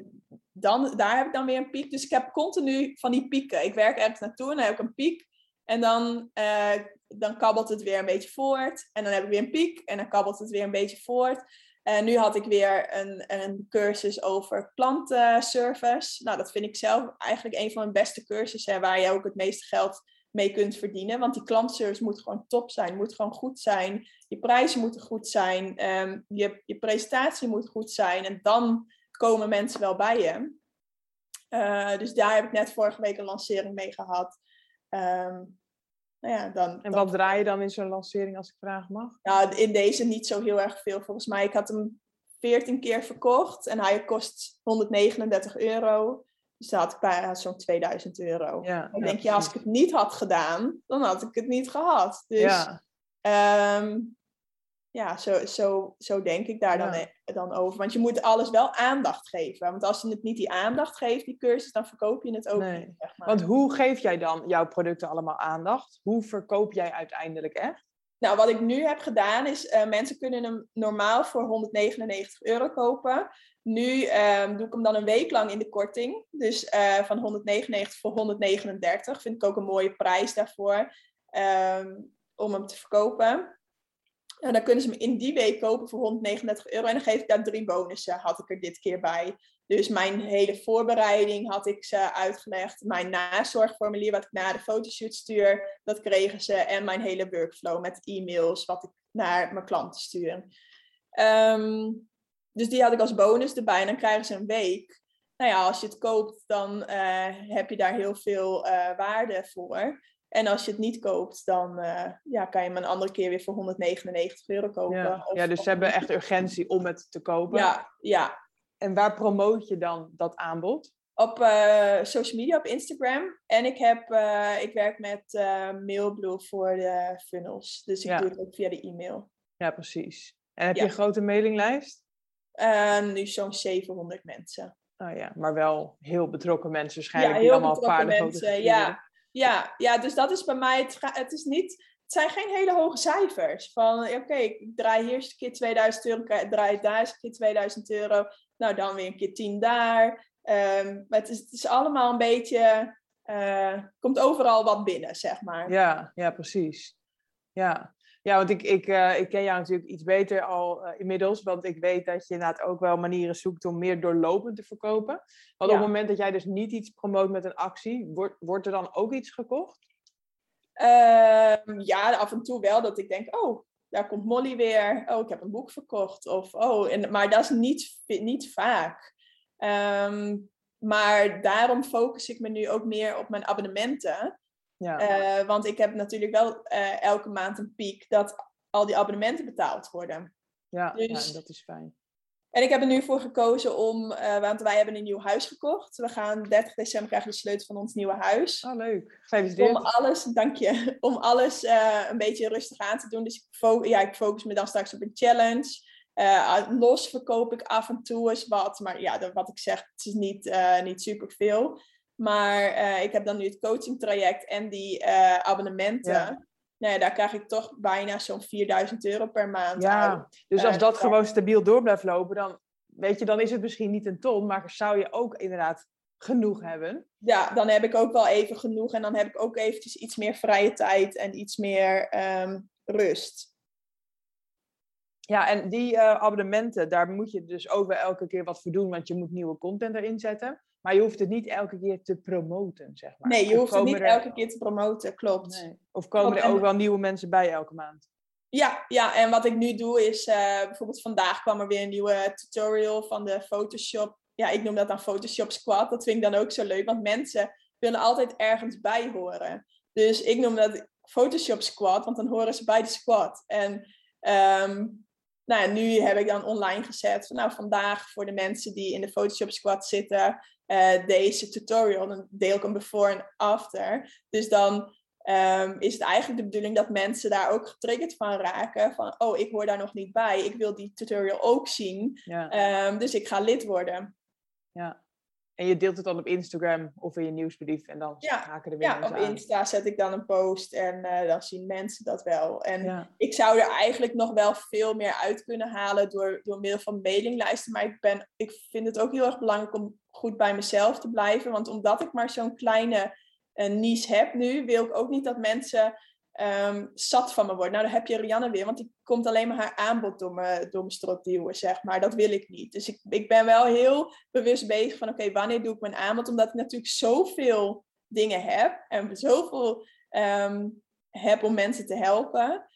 dan, daar heb ik dan weer een piek. Dus ik heb continu van die pieken. Ik werk ergens naartoe en dan heb ik een piek. En dan, eh, dan kabbelt het weer een beetje voort. En dan heb ik weer een piek en dan kabbelt het weer een beetje voort. En nu had ik weer een, een cursus over klantenservice. Nou, dat vind ik zelf eigenlijk een van mijn beste cursussen. Waar je ook het meeste geld mee kunt verdienen. Want die klantenservice moet gewoon top zijn, moet gewoon goed zijn. Je prijzen moeten goed zijn, ehm, je, je presentatie moet goed zijn. En dan komen mensen wel bij je. Eh, dus daar heb ik net vorige week een lancering mee gehad. Ehm, nou ja, dan, En dan- wat draai je dan in zo'n lancering, als ik vragen mag? nou, in deze niet zo heel erg veel volgens mij. Ik had hem 14 keer verkocht en hij kost 139 euro. Dus daar had ik bijna zo'n 2000 euro. Ja, Dan denk je, als ik het niet had gedaan, dan had ik het niet gehad. Dus Ja, Ehm, ja, zo, zo, zo denk ik daar dan, Ja. e- dan over. Want je moet alles wel aandacht geven. Want als je het niet die aandacht geeft, die cursus, dan verkoop je het ook Nee. niet. Zeg maar. want hoe geef jij dan jouw producten allemaal aandacht? Hoe verkoop jij uiteindelijk echt? Nou, wat ik nu heb gedaan is, eh, mensen kunnen hem normaal voor 199 euro kopen. Nu ehm, doe ik hem dan een week lang in de korting. Dus eh, van 199 voor 139 vind ik ook een mooie prijs daarvoor. ehm, om hem te verkopen. En dan kunnen ze hem in die week kopen voor 139 euro. En dan geef ik daar drie bonussen, had ik er dit keer bij. Dus mijn hele voorbereiding had ik ze uitgelegd. Mijn nazorgformulier wat ik na de fotoshoot stuur, dat kregen ze. En mijn hele workflow met e-mails wat ik naar mijn klanten stuur. Ehm, dus die had ik als bonus erbij. En dan krijgen ze een week. Nou ja, als je het koopt, dan eh, heb je daar heel veel eh, waarde voor. En als je het niet koopt, dan eh, ja, kan je hem een andere keer weer voor 199 euro kopen. Ja, Of- ja dus of- ze hebben echt urgentie om het te kopen. Ja, ja, En waar promoot je dan dat aanbod? op eh, social media, op Instagram. En ik, heb, eh, ik werk met Mailblue voor de funnels. Dus ik Ja. doe het ook via de e-mail. Ja, precies. En heb Ja. je een grote mailinglijst? Nu zo'n 700 mensen. Oh ja, maar wel heel betrokken mensen waarschijnlijk. Ja, die allemaal paarden mensen. Ja. Ja, ja, dus dat is bij mij, het, het, is niet, het zijn geen hele hoge cijfers. Van oké, ik draai hier eens een keer 2000 euro, ik draai daar eens een keer 2000 euro. Nou, dan weer een keer 10 daar. Ehm, maar het is, het is allemaal een beetje, eh, komt overal wat binnen, zeg maar. Ja, ja, precies. Ja, ja want ik, ik, eh, ik ken jou natuurlijk iets beter al eh, inmiddels. Want ik weet dat je inderdaad ook wel manieren zoekt om meer doorlopend te verkopen. Want op het moment dat jij dus niet iets promoot met een actie, wordt, wordt er dan ook iets gekocht? Ehm, ja, af en toe wel dat ik denk, oh, daar komt Molly weer. Oh, ik heb een boek verkocht. Of, oh, en, maar dat is niet, niet vaak. Ehm, maar daarom focus ik me nu ook meer op mijn abonnementen. Ja, Eh, want ik heb natuurlijk wel eh, elke maand een piek dat al die abonnementen betaald worden. ja, ja, dus- en dat is fijn. En ik heb er nu voor gekozen om, eh, want wij hebben een nieuw huis gekocht. We gaan 30 december krijgen de sleutel van ons nieuwe huis. Oh, leuk. Gefeliciteerd. Om alles, dank je, om alles een beetje rustig aan te doen. Dus ik, fo- ja, ik focus me dan straks op een challenge. Eh, los verkoop ik af en toe eens wat. Maar ja, wat ik zeg, het is niet, niet super veel. Maar eh, ik heb dan nu het coaching traject en die eh, abonnementen. Ja. Nou ja, daar krijg ik toch bijna zo'n 4000 euro per maand uit. Ja, dus als Eh, dat gewoon stabiel door blijft lopen, dan, weet je, dan is het misschien niet een ton, maar zou je ook inderdaad genoeg hebben. ja, dan heb ik ook wel even genoeg. En dan heb ik ook eventjes iets meer vrije tijd en iets meer ehm, rust. Ja, en die abonnementen, daar moet je dus ook wel elke keer wat voor doen, want je moet nieuwe content erin zetten. Maar je hoeft het niet elke keer te promoten, zeg maar. Nee, je hoeft het niet er- elke keer te promoten, klopt. Nee. Of komen er ook wel nieuwe mensen bij elke maand? Ja, ja, en wat ik nu doe is, eh, bijvoorbeeld vandaag kwam er weer een nieuwe tutorial van de Photoshop ja, ik noem dat dan Photoshop Squad. Dat vind ik dan ook zo leuk, want mensen willen altijd ergens bij horen. Dus ik noem dat Photoshop Squad, want dan horen ze bij de squad. En um, nou nu heb ik dan online gezet van nou vandaag voor de mensen die in de Photoshop Squad zitten, uh, deze tutorial. Dan deel ik hem before en after. Dus dan um, is het eigenlijk de bedoeling dat mensen daar ook getriggerd van raken. Van, oh, ik hoor daar nog niet bij. Ik wil die tutorial ook zien. Ja. Um, dus ik ga lid worden. Ja. En je deelt het dan op Instagram of in je nieuwsbrief en dan ja, haken er weer Ja, op Insta zet ik dan een post en uh, dan zien mensen dat wel. En ik zou er eigenlijk nog wel veel meer uit kunnen halen door, door middel van mailinglijsten. Maar ik, ben, ik vind het ook heel erg belangrijk om goed bij mezelf te blijven. Want omdat ik maar zo'n kleine een niche heb nu, wil ik ook niet dat mensen um, zat van me worden. Nou, dan heb je Rianne weer, want die komt alleen maar haar aanbod door me, door strot duwen, zeg maar. Dat wil ik niet. Dus ik, ik ben wel heel bewust bezig van, oké, wanneer doe ik mijn aanbod? Omdat ik natuurlijk zoveel dingen heb en zoveel um, heb om mensen te helpen,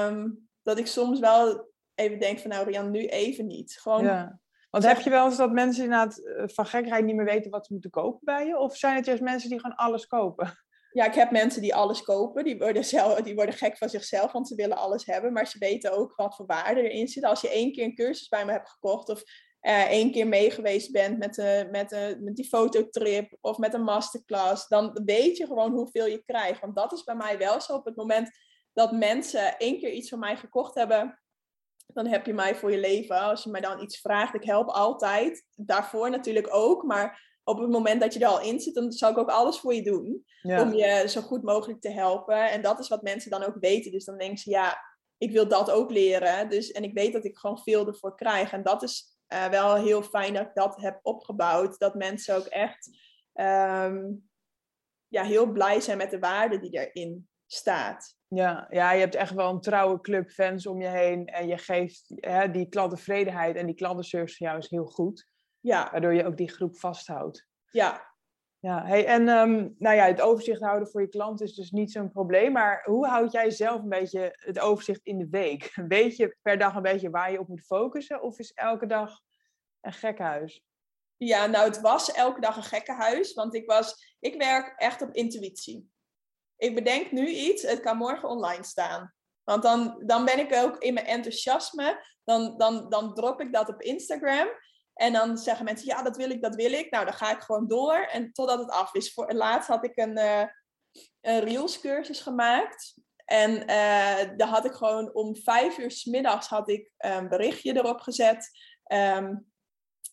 um, dat ik soms wel even denk van, nou Rianne, nu even niet. Gewoon ja. Want heb je wel eens dat mensen inderdaad eh, van gekheid niet meer weten wat ze moeten kopen bij je? Of zijn het juist mensen die gewoon alles kopen? Ja, ik heb mensen die alles kopen. Die worden, zelf, die worden gek van zichzelf, want ze willen alles hebben. Maar ze weten ook wat voor waarde erin zit. Als je één keer een cursus bij me hebt gekocht of uh, één keer meegeweest bent met, de, met, de, met die fototrip of met een masterclass, dan weet je gewoon hoeveel je krijgt. Want dat is bij mij wel zo. Op het moment dat mensen één keer iets van mij gekocht hebben, dan heb je mij voor je leven. Als je mij dan iets vraagt, ik help altijd. Daarvoor natuurlijk ook, maar op het moment dat je er al in zit, dan zal ik ook alles voor je doen. Om je zo goed mogelijk te helpen. En dat is wat mensen dan ook weten. Dus dan denken ze, ja, ik wil dat ook leren. Dus, en ik weet dat ik gewoon veel ervoor krijg. En dat is uh, wel heel fijn dat ik dat heb opgebouwd. Dat mensen ook echt um, ja, heel blij zijn met de waarde die erin staat. Ja, ja, je hebt echt wel een trouwe club fans om je heen. En je geeft hè, die klanttevredenheid en die klantenservice van jou is heel goed. Ja. Waardoor je ook die groep vasthoudt. Ja. Ja, hey, en um, nou ja, het overzicht houden voor je klant is dus niet zo'n probleem. Maar hoe houd jij zelf een beetje het overzicht in de week? Weet je per dag een beetje waar je op moet focussen? Of is elke dag een gekkenhuis? Ja, nou het was elke dag een gekkenhuis. Want ik, was, ik werk echt op intuïtie. Ik bedenk nu iets, het kan morgen online staan. Want dan, dan ben ik ook in mijn enthousiasme. Dan, dan, dan drop ik dat op Instagram. En dan zeggen mensen, ja, dat wil ik, dat wil ik. Nou, dan ga ik gewoon door en totdat het af is. Voor, laatst had ik een, uh, een Reels cursus gemaakt. En uh, daar had ik gewoon om vijf uur s middags had ik een berichtje erop gezet. Um,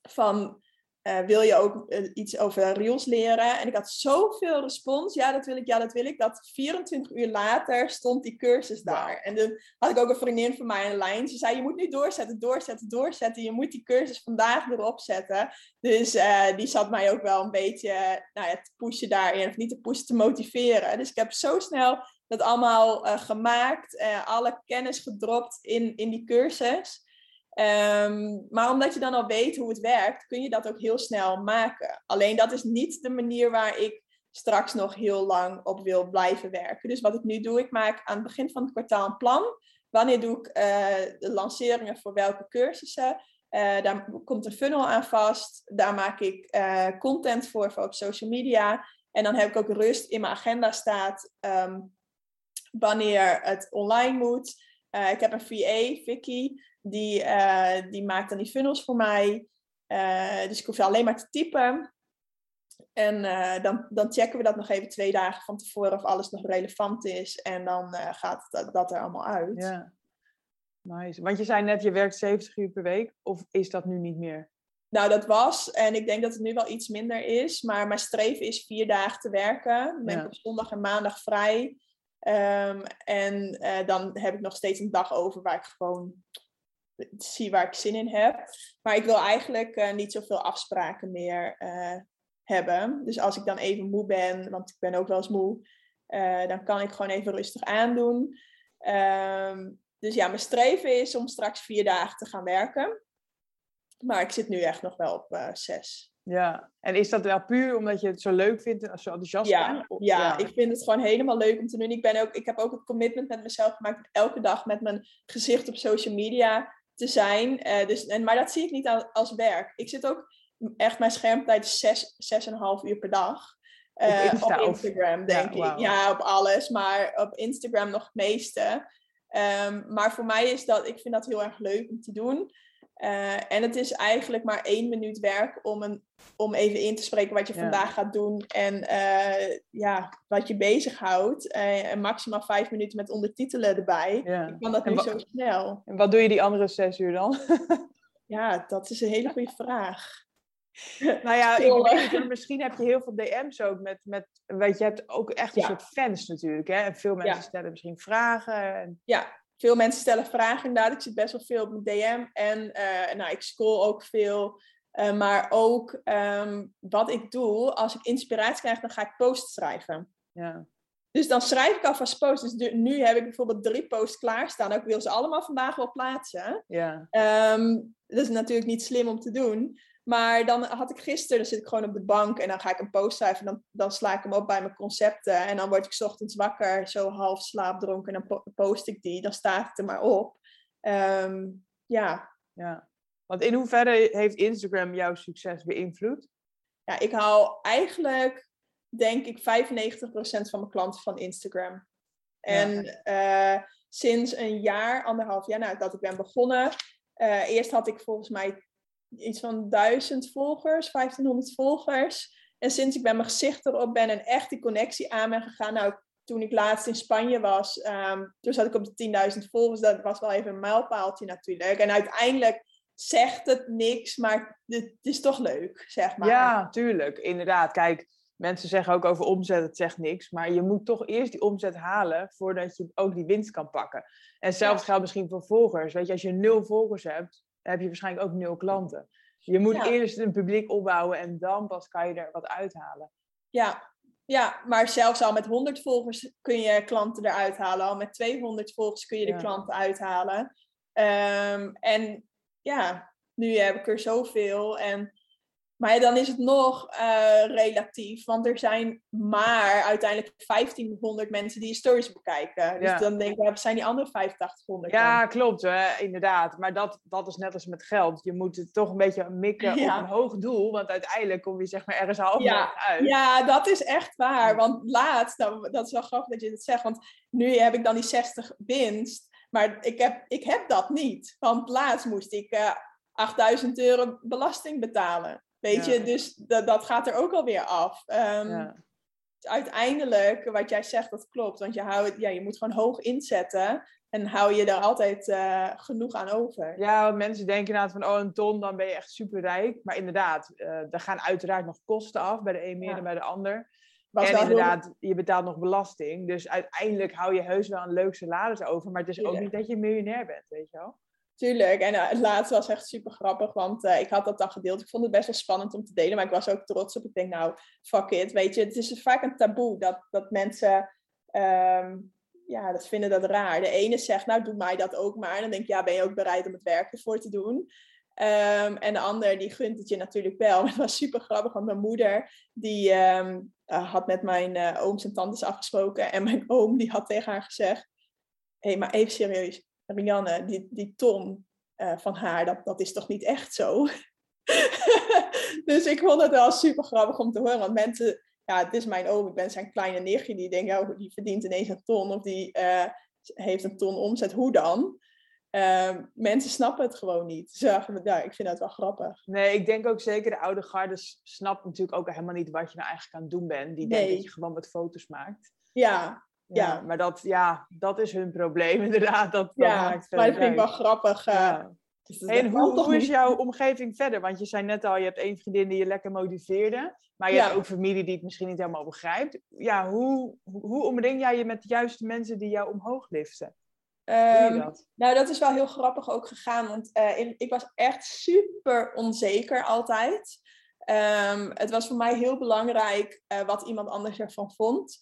van uh, wil je ook uh, iets over Reels leren? En ik had zoveel respons. Ja, dat wil ik, ja, dat wil ik. Dat 24 uur later stond die cursus daar. En dan had ik ook een vriendin van mij in lijn. Ze zei, je moet nu doorzetten, doorzetten, doorzetten. Je moet die cursus vandaag erop zetten. Dus uh, die zat mij ook wel een beetje nou ja, te pushen daarin. Of niet te pushen, te motiveren. Dus ik heb zo snel dat allemaal gemaakt. alle kennis gedropt in, in die cursus. Um, maar omdat je dan al weet hoe het werkt, kun je dat ook heel snel maken. Alleen dat is niet de manier waar ik straks nog heel lang op wil blijven werken. Dus wat ik nu doe, ik maak aan het begin van het kwartaal een plan. Wanneer doe ik uh, de lanceringen voor welke cursussen? Uh, daar komt een funnel aan vast. Daar maak ik uh, content voor, voor op social media. En dan heb ik ook rust in mijn agenda staat um, wanneer het online moet. Ik heb een VA, Vicky, die, uh, die maakt dan die funnels voor mij. Uh, dus ik hoef alleen maar te typen. En dan, dan checken we dat nog even twee dagen van tevoren of alles nog relevant is. En dan gaat dat, dat, er allemaal uit. Ja, nice. Want je zei net, je werkt 70 uur per week. Of is dat nu niet meer? Nou, dat was. En ik denk dat het nu wel iets minder is. Maar mijn streven is vier dagen te werken. Dan ben ik op zondag en maandag vrij. Um, en dan heb ik nog steeds een dag over waar ik gewoon zie waar ik zin in heb. Maar ik wil eigenlijk uh, niet zoveel afspraken meer uh, hebben. Dus als ik dan even moe ben, want ik ben ook wel eens moe, dan kan ik gewoon even rustig aandoen. Um, dus ja, mijn streven is om straks vier dagen te gaan werken. Maar ik zit nu echt nog wel op zes. Ja, en is dat wel puur omdat je het zo leuk vindt en zo enthousiast ja, bent? Ja, ja, ik vind het gewoon helemaal leuk om te doen. Ik, ben ook, ik heb ook het commitment met mezelf gemaakt elke dag met mijn gezicht op social media te zijn. Uh, dus, en, maar dat zie ik niet als, als werk. Ik zit ook echt mijn schermtijd is zes, zes en een half uur per dag. Op Eh, Insta op of- Instagram, denk Ja, ik. Ja, op alles, maar op Instagram nog het meeste. Ehm, maar voor mij is dat, ik vind dat heel erg leuk om te doen. Eh, en het is eigenlijk maar één minuut werk om, een, om even in te spreken wat je Ja. vandaag gaat doen en eh, ja, wat je bezighoudt. Eh, en maximaal vijf minuten met ondertitelen erbij. Ja. Ik kan dat En nu zo snel. En wat doe je die andere zes uur dan? Ja, dat is een hele goede vraag. Nou ja, ik hoor, misschien heb je heel veel DM's ook met, met weet je, hebt ook echt een Ja. soort fans natuurlijk, hè? En veel mensen stellen misschien vragen. En, Ja, veel mensen stellen vragen inderdaad. Ik zit best wel veel op mijn DM. En eh, nou, ik scroll ook veel. Eh, maar ook ehm, wat ik doe, als ik inspiratie krijg, dan ga ik posts schrijven. ja. Dus dan schrijf ik alvast posts. Dus du- nu heb ik bijvoorbeeld drie posts klaarstaan. Ik wil ze allemaal vandaag wel plaatsen. Ja. Ehm, dat is natuurlijk niet slim om te doen. Maar dan had ik gisteren, dan zit ik gewoon op de bank en dan ga ik een post schrijven. Dan, dan sla ik hem op bij mijn concepten. En dan word ik 's ochtends wakker, zo half slaapdronken. En dan po- post ik die. Dan staat het er maar op. Ehm, ja. ja. Want in hoeverre heeft Instagram jouw succes beïnvloed? ja, ik hou eigenlijk, denk ik, 95% van mijn klanten van Instagram. En eh, sinds een jaar, anderhalf jaar nadat ik ben begonnen. eh, eerst had ik volgens mij iets van 1000 volgers, 1500 volgers. En sinds ik bij mijn gezicht erop ben en echt die connectie aan ben gegaan. Nou, toen ik laatst in Spanje was, ehm, toen zat ik op de 10.000 volgers. Dat was wel even een mijlpaaltje natuurlijk. En uiteindelijk zegt het niks, maar het is toch leuk, zeg maar. Ja, tuurlijk. Inderdaad. Kijk, mensen zeggen ook over omzet, het zegt niks. Maar je moet toch eerst die omzet halen voordat je ook die winst kan pakken. En hetzelfde geldt misschien voor volgers. Weet je, als je nul volgers hebt, heb je waarschijnlijk ook nul klanten. Je moet Ja. eerst een publiek opbouwen en dan pas kan je er wat uithalen. Ja, ja, maar zelfs al met 100 volgers kun je klanten eruit halen. Al met 200 volgers kun je de Ja. klanten uithalen. Ehm, en ja, nu heb ik er zoveel. En, maar dan is het nog eh, relatief, want er zijn maar uiteindelijk 1500 mensen die je stories bekijken. Dus Ja. dan denk ik, zijn die andere 8500 dan? Ja, klopt, hè? inderdaad. Maar dat, dat is net als met geld. Je moet het toch een beetje mikken Ja. op een hoog doel. Want uiteindelijk kom je zeg maar ergens half uit. Ja, dat is echt waar. Want laatst, nou, dat is wel grappig dat je het zegt, want nu heb ik dan die 60 winst, maar ik heb, ik heb dat niet. Want laatst moest ik eh 8000 euro belasting betalen. Weet Ja. je, dus dat, dat gaat er ook alweer af. Ehm, Ja. uiteindelijk, wat jij zegt, dat klopt. Want je, houdt, ja, je moet gewoon hoog inzetten en hou je er altijd eh, genoeg aan over. Ja, want mensen denken inderdaad van, oh, een ton, dan ben je echt superrijk. Maar inderdaad, eh er gaan uiteraard nog kosten af, bij de een meer dan bij de ander. Was en heel- inderdaad, je betaalt nog belasting. Dus uiteindelijk hou je heus wel een leuk salaris over. Maar het is ook niet dat je miljonair bent, weet je wel? Tuurlijk, en eh, het laatste was echt super grappig, want eh, ik had dat dan gedeeld. Ik vond het best wel spannend om te delen, maar ik was ook trots op. Ik denk, nou, fuck it, weet je. Het is vaak een taboe dat, dat mensen, ehm, ja, dat vinden dat raar. De ene zegt, nou, doe mij dat ook maar. En dan denk ik, ja, ben je ook bereid om het werk ervoor te doen? Ehm, en de ander, die gunt het je natuurlijk wel. Maar het was super grappig, want mijn moeder, die ehm, eh, had met mijn eh, ooms en tantes afgesproken. En mijn oom, die had tegen haar gezegd, hé, hey, maar even serieus. Rianne, die, die ton eh, van haar, dat, dat is toch niet echt zo? dus ik vond het wel super grappig om te horen. Want mensen, ja, het is mijn oom, ik ben zijn kleine nichtje, die denkt, oh, die verdient ineens een ton. Of die eh, heeft een ton omzet, hoe dan? Ehm, mensen snappen het gewoon niet. Dus ja, ja, ik vind dat wel grappig. Nee, ik denk ook zeker de oude garde snapt natuurlijk ook helemaal niet wat je nou eigenlijk aan het doen bent. Die denkt Nee. dat je gewoon wat foto's maakt. Ja, Ja, Ja. maar dat, ja, dat is hun probleem inderdaad. Dat, dat ja maakt maar dat vind ik wel grappig. eh, dus En hoe, hoe is jouw omgeving verder? Want je zei net al, je hebt één vriendin die je lekker motiveerde. Maar je Ja. hebt ook familie die het misschien niet helemaal begrijpt. Ja, hoe, hoe, omring jij je met de juiste mensen die jou omhoog liften? Je dat? Nou, dat is wel heel grappig ook gegaan, want eh, in- ik was echt super onzeker altijd. Ehm, het was voor mij heel belangrijk eh, wat iemand anders ervan vond.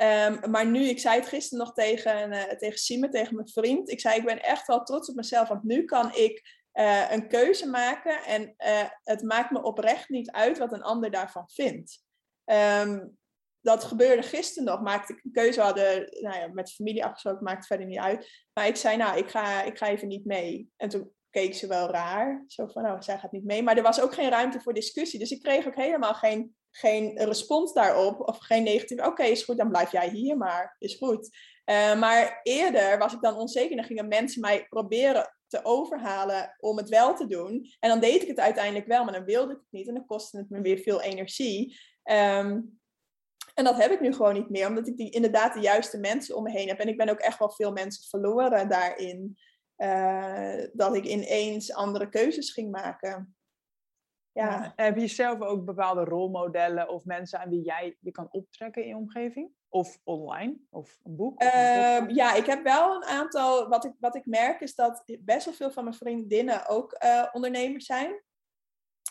Ehm, maar nu, ik zei het gisteren nog tegen, eh tegen Sime, tegen mijn vriend. Ik zei, ik ben echt wel trots op mezelf, want nu kan ik eh, een keuze maken en eh, het maakt me oprecht niet uit wat een ander daarvan vindt. Ehm, dat gebeurde gisteren nog. Maakte ik een keuze, hadden nou ja, met familie afgesproken, maakt verder niet uit. Maar ik zei, nou, ik ga, ik ga even niet mee. En toen keek ze wel raar. Zo van, nou, zij gaat niet mee. Maar er was ook geen ruimte voor discussie. Dus ik kreeg ook helemaal geen, geen respons daarop. Of geen negatief, oké, is goed, dan blijf jij hier maar. Is goed. Uh, maar eerder was ik dan onzeker. Dan gingen mensen mij proberen te overhalen om het wel te doen. En dan deed ik het uiteindelijk wel, maar dan wilde ik het niet. En dan kostte het me weer veel energie. Um, en dat heb ik nu gewoon niet meer, omdat ik die, inderdaad de juiste mensen om me heen heb. En ik ben ook echt wel veel mensen verloren daarin. Uh, dat ik ineens andere keuzes ging maken. Ja. Heb je zelf ook bepaalde rolmodellen of mensen aan wie jij je kan optrekken in je omgeving? Of online? Of een boek? Of een uh, ja, ik heb wel een aantal. Wat ik, wat ik merk is dat best wel veel van mijn vriendinnen ook uh, ondernemers zijn.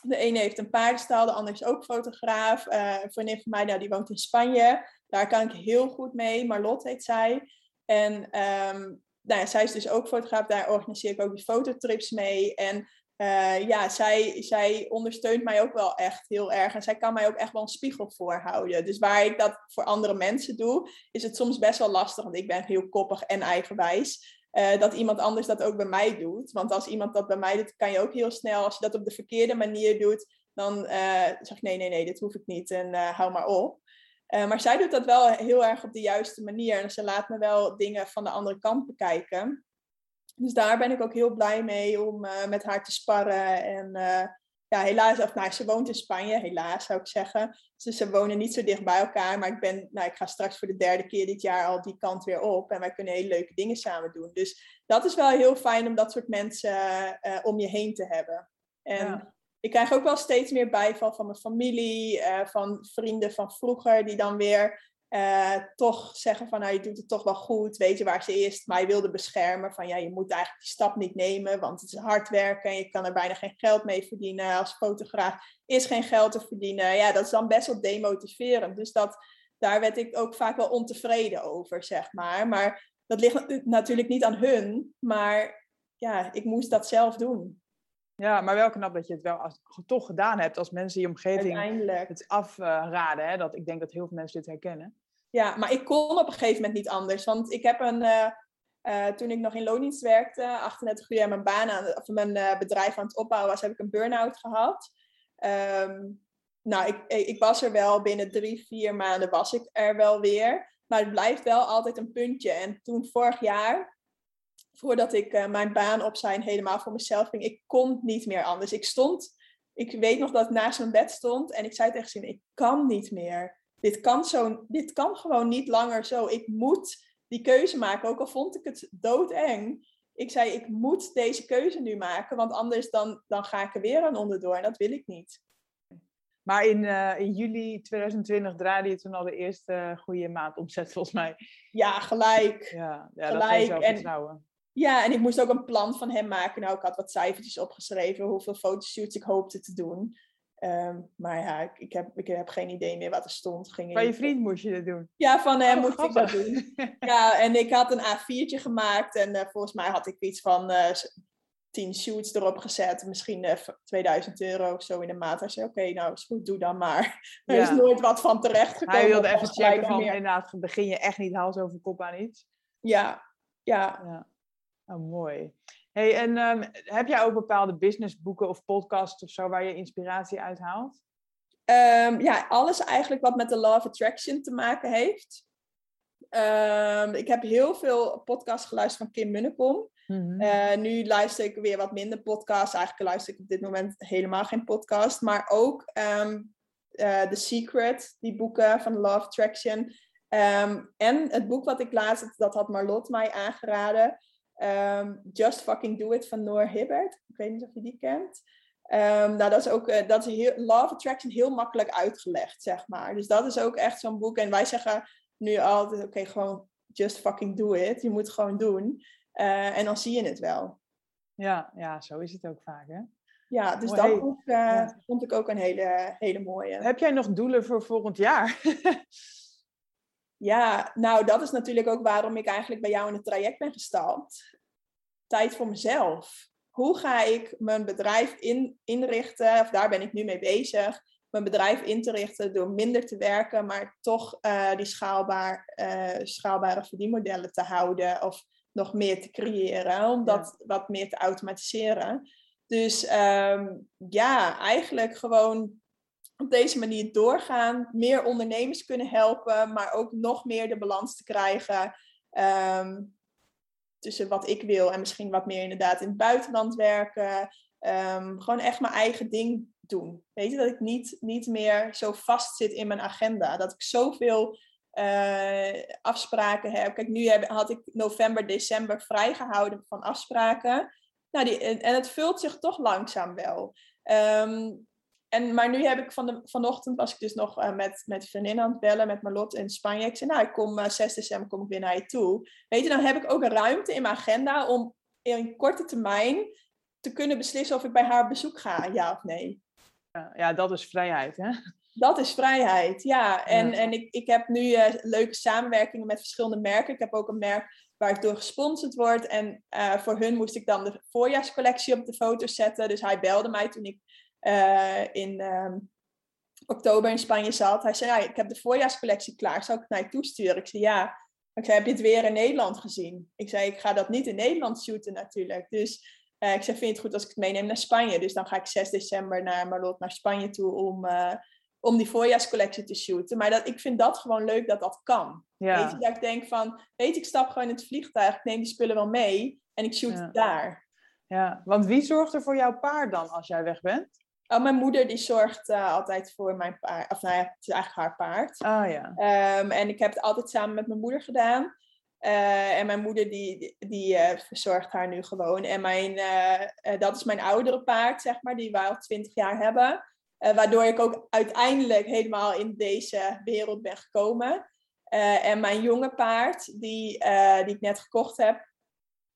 De ene heeft een paardenstal, de ander is ook fotograaf. Uh, een vriendin van mij nou, die woont in Spanje. Daar kan ik heel goed mee. Marlot heet zij. En um, nou ja, zij is dus ook fotograaf. Daar organiseer ik ook die fototrips mee. En uh, ja, zij, zij ondersteunt mij ook wel echt heel erg. En zij kan mij ook echt wel een spiegel voorhouden. Dus waar ik dat voor andere mensen doe, is het soms best wel lastig. Want ik ben heel koppig en eigenwijs. Uh, dat iemand anders dat ook bij mij doet. Want als iemand dat bij mij doet, kan je ook heel snel, als je dat op de verkeerde manier doet, dan uh, zeg ik nee, nee, nee, dit hoef ik niet en hou maar op. maar zij doet dat wel heel erg op de juiste manier en ze laat me wel dingen van de andere kant bekijken. Dus daar ben ik ook heel blij mee om met haar te sparren en ja, helaas, of nou, ze woont in Spanje, helaas zou ik zeggen. Dus ze wonen niet zo dicht bij elkaar. Maar ik, ben, nou, ik ga straks voor de derde keer dit jaar al die kant weer op. En wij kunnen hele leuke dingen samen doen. Dus dat is wel heel fijn om dat soort mensen uh, om je heen te hebben. En ik krijg ook wel steeds meer bijval van mijn familie, van vrienden van vroeger, die dan weer uh, toch zeggen van nou je doet het toch wel goed, weet je waar ze eerst mij wilde beschermen van ja je moet eigenlijk die stap niet nemen, want het is hard werken en je kan er bijna geen geld mee verdienen als fotograaf, is geen geld te verdienen. Ja, dat is dan best wel demotiverend. Dus dat, daar werd ik ook vaak wel ontevreden over, zeg maar. Maar dat ligt natuurlijk niet aan hun, maar ja, ik moest dat zelf doen. Ja, maar wel knap dat je het wel als, toch gedaan hebt als mensen in je omgeving het afraden. Hè? Dat, ik denk dat heel veel mensen dit herkennen. Ja, maar ik kon op een gegeven moment niet anders. Want ik heb een, uh, uh, toen ik nog in loondienst werkte, 38 uur mijn baan aan, of mijn uh, bedrijf aan het opbouwen was, heb ik een burn-out gehad. Um, nou, ik, ik was er wel binnen drie, vier maanden was ik er wel weer. Maar het blijft wel altijd een puntje. En toen vorig jaar, voordat ik uh, mijn baan op zijn helemaal voor mezelf ging, ik kon niet meer anders. Ik stond, ik weet nog dat ik naast mijn bed stond en ik zei tegen Sim, ik kan niet meer. Dit kan, zo, dit kan gewoon niet langer zo. Ik moet die keuze maken, ook al vond ik het doodeng. Ik zei, ik moet deze keuze nu maken, want anders dan, dan ga ik er weer aan onderdoor en dat wil ik niet. Maar in, uh, in juli 2020 draaide je toen al de eerste goede maand omzet, volgens mij. Ja, gelijk. Ja, ja gelijk. dat en, ja, en ik moest ook een plan van hem maken. Nou, ik had wat cijfertjes opgeschreven, hoeveel fotoshoots ik hoopte te doen. Um, maar ja, ik, ik, heb, ik heb geen idee meer wat er stond. Ging van je vriend moest je dat doen? Ja, van hem oh, moest ik dat doen. ja, en ik had een A4'tje gemaakt en uh, volgens mij had ik iets van uh, 10 shoots erop gezet. Misschien uh, eh, 2000 euro of zo in de maand. Hij zei, oké, okay, nou is goed, doe dan maar. Er is nooit wat van terecht gekomen. Hij wilde even checken van, inderdaad, begin je echt niet hals over kop aan iets? Ja, ja. ja. Oh, mooi. Hey, en um, heb jij ook bepaalde businessboeken of podcasts of zo waar je inspiratie uit haalt? Um, ja, alles eigenlijk wat met de Law of Attraction te maken heeft. Um, ik heb heel veel podcasts geluisterd van Kim Munnekom. Mm uh, nu luister ik weer wat minder podcasts. Eigenlijk luister ik op dit moment helemaal geen podcast. Maar ook um, uh, The Secret, die boeken van Law of Attraction. en het boek wat ik laatst, dat had Marlot mij aangeraden. Um, Just Fucking Do It van Noor Hibbert. Ik weet niet of je die kent. Um, nou, dat is ook uh, dat is heel, of Attraction heel makkelijk uitgelegd, zeg maar. Dus dat is ook echt zo'n boek. En wij zeggen nu altijd, oké, gewoon just fucking do it. Je moet het gewoon doen. Uh, en dan zie je het wel. Ja, ja, zo is het ook vaak, hè? Ja, dus dat boek uh, ja. vond ik ook een hele, hele mooie. Heb jij nog doelen voor volgend jaar? Ja, nou dat is natuurlijk ook waarom ik eigenlijk bij jou in het traject ben gestapt. Tijd voor mezelf. Hoe ga ik mijn bedrijf in, inrichten, of daar ben ik nu mee bezig, mijn bedrijf in te richten door minder te werken, maar toch uh, die schaalbaar, uh, schaalbare verdienmodellen te houden of nog meer te creëren, om dat wat meer te automatiseren. Dus ehm, ja, eigenlijk gewoon op deze manier doorgaan, meer ondernemers kunnen helpen, maar ook nog meer de balans te krijgen ehm, tussen wat ik wil en misschien wat meer inderdaad in het buitenland werken. Ehm, gewoon echt mijn eigen ding doen. Weet je, dat ik niet, niet meer zo vast zit in mijn agenda. Dat ik zoveel uh, afspraken heb. Kijk, nu heb, had ik november, december vrijgehouden van afspraken. Nou, die, en, het vult zich toch langzaam wel. Ehm, en, maar nu heb ik van de, vanochtend was ik dus nog uh, met, met aan het bellen, met Marlotte in Spanje. Ik zei, nou, ik kom uh, eh, 6 december kom ik weer naar je toe. Weet je, dan heb ik ook een ruimte in mijn agenda om in korte termijn te kunnen beslissen of ik bij haar bezoek ga, ja of nee. Ja, dat is vrijheid, hè? Dat is vrijheid, ja. En, en ik, ik heb nu uh, leuke samenwerkingen met verschillende merken. Ik heb ook een merk waar ik door gesponsord word. En voor hun moest ik dan de voorjaarscollectie op de foto's zetten. Dus hij belde mij toen ik uh, in ehm, oktober in Spanje zat. Hij zei, ja, ik heb de voorjaarscollectie klaar, zou ik het naar je toesturen? Ik zei, ja. Ik zei, heb je het weer in Nederland gezien? Ik zei, ik ga dat niet in Nederland shooten natuurlijk. Dus uh, ik zei, vind je het goed als ik het meeneem naar Spanje? Dus dan ga ik 6 december naar Marlot, naar Spanje toe om, uh, om die voorjaarscollectie te shooten. Maar dat, ik vind dat gewoon leuk dat dat kan. Ja. Weet je, dat ik denk van, weet ik stap gewoon in het vliegtuig, ik neem die spullen wel mee en ik shoot daar. Ja, want wie zorgt er voor jouw paard dan als jij weg bent? Oh, mijn moeder die zorgt uh, altijd voor mijn paard. Of nou ja, het is eigenlijk haar paard. Oh ja. Um, en ik heb het altijd samen met mijn moeder gedaan. Uh, en mijn moeder die, die uh, verzorgt haar nu gewoon. En mijn, dat is mijn oudere paard, zeg maar, die wij al twintig jaar hebben. waardoor ik ook uiteindelijk helemaal in deze wereld ben gekomen. en mijn jonge paard, die, die ik net gekocht heb,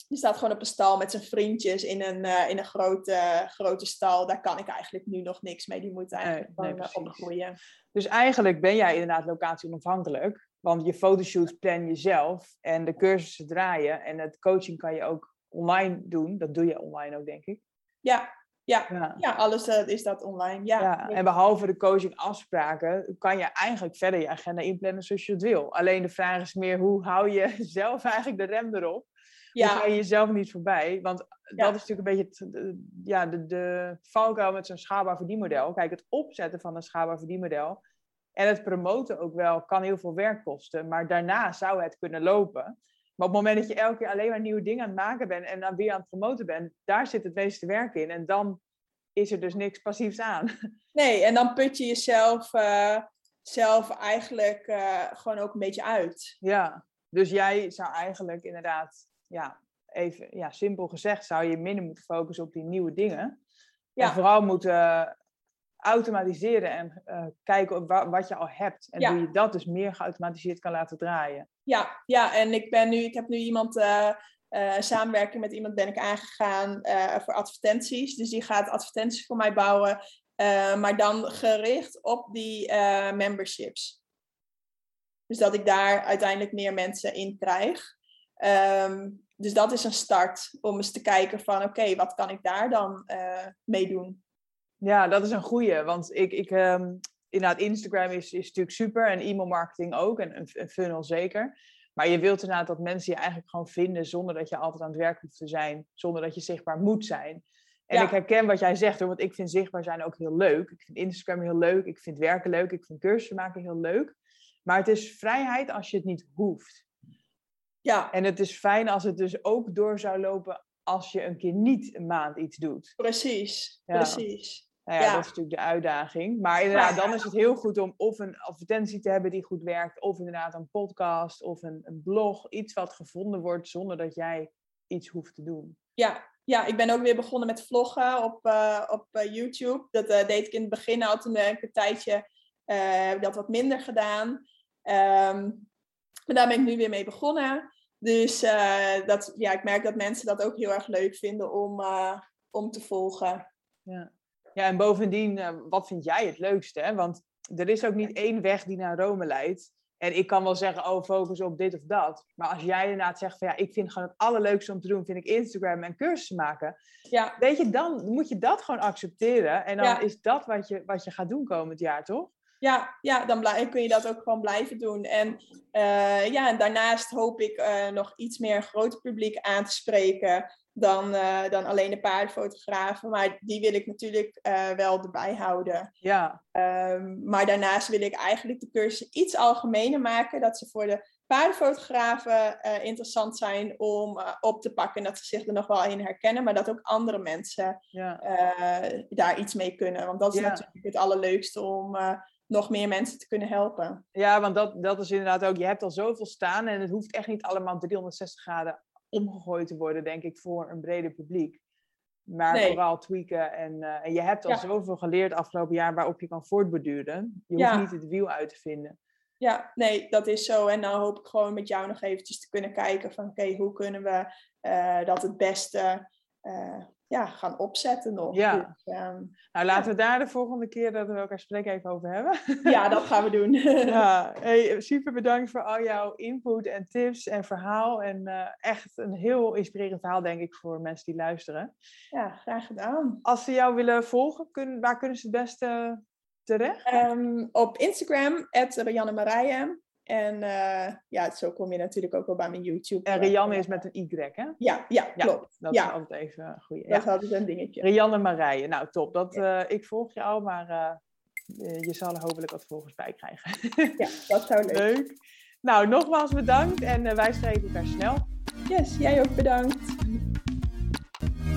die staat gewoon op een stal met zijn vriendjes in een, uh, in een grote, grote stal. Daar kan ik eigenlijk nu nog niks mee. Die moet eigenlijk nee, nee, opgroeien. Dus eigenlijk ben jij inderdaad locatie onafhankelijk. Want je fotoshoot plan jezelf en de cursussen draaien. En het coaching kan je ook online doen. Dat doe je online ook, denk ik. Ja, ja, ja. ja alles uh, is dat online. Ja. ja. En behalve de coaching afspraken, kan je eigenlijk verder je agenda inplannen zoals je het wil. Alleen de vraag is meer, hoe hou je zelf eigenlijk de rem erop? Ja. ga je jezelf niet voorbij. Want dat is natuurlijk een beetje het, ja, de, de valkuil met zo'n schaalbaar verdienmodel. Kijk, het opzetten van een schaalbaar verdienmodel en het promoten ook wel kan heel veel werk kosten. Maar daarna zou het kunnen lopen. Maar op het moment dat je elke keer alleen maar nieuwe dingen aan het maken bent en dan weer aan het promoten bent, daar zit het meeste werk in. En dan is er dus niks passiefs aan. Nee, en dan put je jezelf uh, zelf eigenlijk uh, gewoon ook een beetje uit. Ja, dus jij zou eigenlijk inderdaad ja, even ja, simpel gezegd, zou je minder moeten focussen op die nieuwe dingen. Ja. En vooral moeten automatiseren en uh, kijken op wat je al hebt. En hoe je dat dus meer geautomatiseerd kan laten draaien. Ja, ja en ik, ben nu, ik heb nu iemand, uh, uh, samenwerking met iemand ben ik aangegaan voor advertenties. Dus die gaat advertenties voor mij bouwen. maar dan gericht op die memberships. Dus dat ik daar uiteindelijk meer mensen in krijg. Ehm, dus dat is een start om eens te kijken van oké, wat kan ik daar dan uh, mee doen? Ja, dat is een goeie. Want ik, ik um, inderdaad, Instagram is, is natuurlijk super en e-mail marketing ook en een, funnel zeker. Maar je wilt inderdaad dat mensen je eigenlijk gewoon vinden zonder dat je altijd aan het werk hoeft te zijn, zonder dat je zichtbaar moet zijn. En ik herken wat jij zegt, hoor, want ik vind zichtbaar zijn ook heel leuk. Ik vind Instagram heel leuk, ik vind werken leuk, ik vind cursussen maken heel leuk. Maar het is vrijheid als je het niet hoeft. Ja. En het is fijn als het dus ook door zou lopen als je een keer niet een maand iets doet. Precies, precies. Nou ja, dat is natuurlijk de uitdaging. Maar inderdaad, dan is het heel goed om of een advertentie te hebben die goed werkt, of inderdaad een podcast of een, een blog, iets wat gevonden wordt zonder dat jij iets hoeft te doen. Ja, ja, ik ben ook weer begonnen met vloggen op, uh, op uh, YouTube. Dat uh, deed ik in het begin al, toen een tijdje heb ik dat wat minder gedaan. Um, maar daar ben ik nu weer mee begonnen. Dus uh, dat, ja, ik merk dat mensen dat ook heel erg leuk vinden om, uh, om te volgen. Ja. ja, en bovendien, uh, wat vind jij het leukste? Hè? Want er is ook niet één weg die naar Rome leidt. En ik kan wel zeggen, oh, focus op dit of dat. Maar als jij inderdaad zegt van ja, ik vind gewoon het allerleukste om te doen, vind ik Instagram en cursussen maken. Ja. Weet je, dan moet je dat gewoon accepteren. En dan is dat wat je, wat je gaat doen komend jaar, toch? Ja, ja dan kun je dat ook gewoon blijven doen. En, uh, ja, en daarnaast hoop ik uh, nog iets meer een groot publiek aan te spreken dan, uh, dan alleen de paardenfotografen. Maar die wil ik natuurlijk wel erbij houden. Ja. Um, maar daarnaast wil ik eigenlijk de cursus iets algemener maken. Dat ze voor de paardenfotografen interessant zijn om op te pakken. Dat ze zich er nog wel in herkennen, maar dat ook andere mensen ja. daar iets mee kunnen. Want dat is ja. natuurlijk het allerleukste om nog meer mensen te kunnen helpen. Ja, want dat, dat is inderdaad ook, je hebt al zoveel staan en het hoeft echt niet allemaal 360 graden omgegooid te worden, denk ik, voor een breder publiek. Maar nee. vooral tweaken. En, en je hebt al ja. zoveel geleerd afgelopen jaar waarop je kan voortborduren. Je hoeft niet het wiel uit te vinden. Ja, nee, dat is zo. En dan hoop ik gewoon met jou nog eventjes te kunnen kijken van oké, hoe kunnen we uh, dat het beste uh, ja, gaan opzetten nog. Ja. Dus, um, nou, laten we daar de volgende keer dat we elkaar spreken even over hebben. Ja, dat gaan we doen. ja, hey, super bedankt voor al jouw input en tips en verhaal. En uh, echt een heel inspirerend verhaal, denk ik, voor mensen die luisteren. Ja, graag gedaan. Als ze jou willen volgen, kun, waar kunnen ze het beste terecht? Um, op Instagram, Rianne Marije. En uh, ja, zo kom je natuurlijk ook wel bij mijn YouTube. En Rianne is met een Y, hè? Ja, ja klopt. dat ja. is altijd even een goede. Dat is altijd een dingetje. Rianne Marije, nou top. Dat, uh, ik volg je al, maar uh, je zal er hopelijk wat volgers bij krijgen. ja, dat zou leuk. leuk. Nou, nogmaals bedankt en wij spreken elkaar snel. Yes, jij ook bedankt.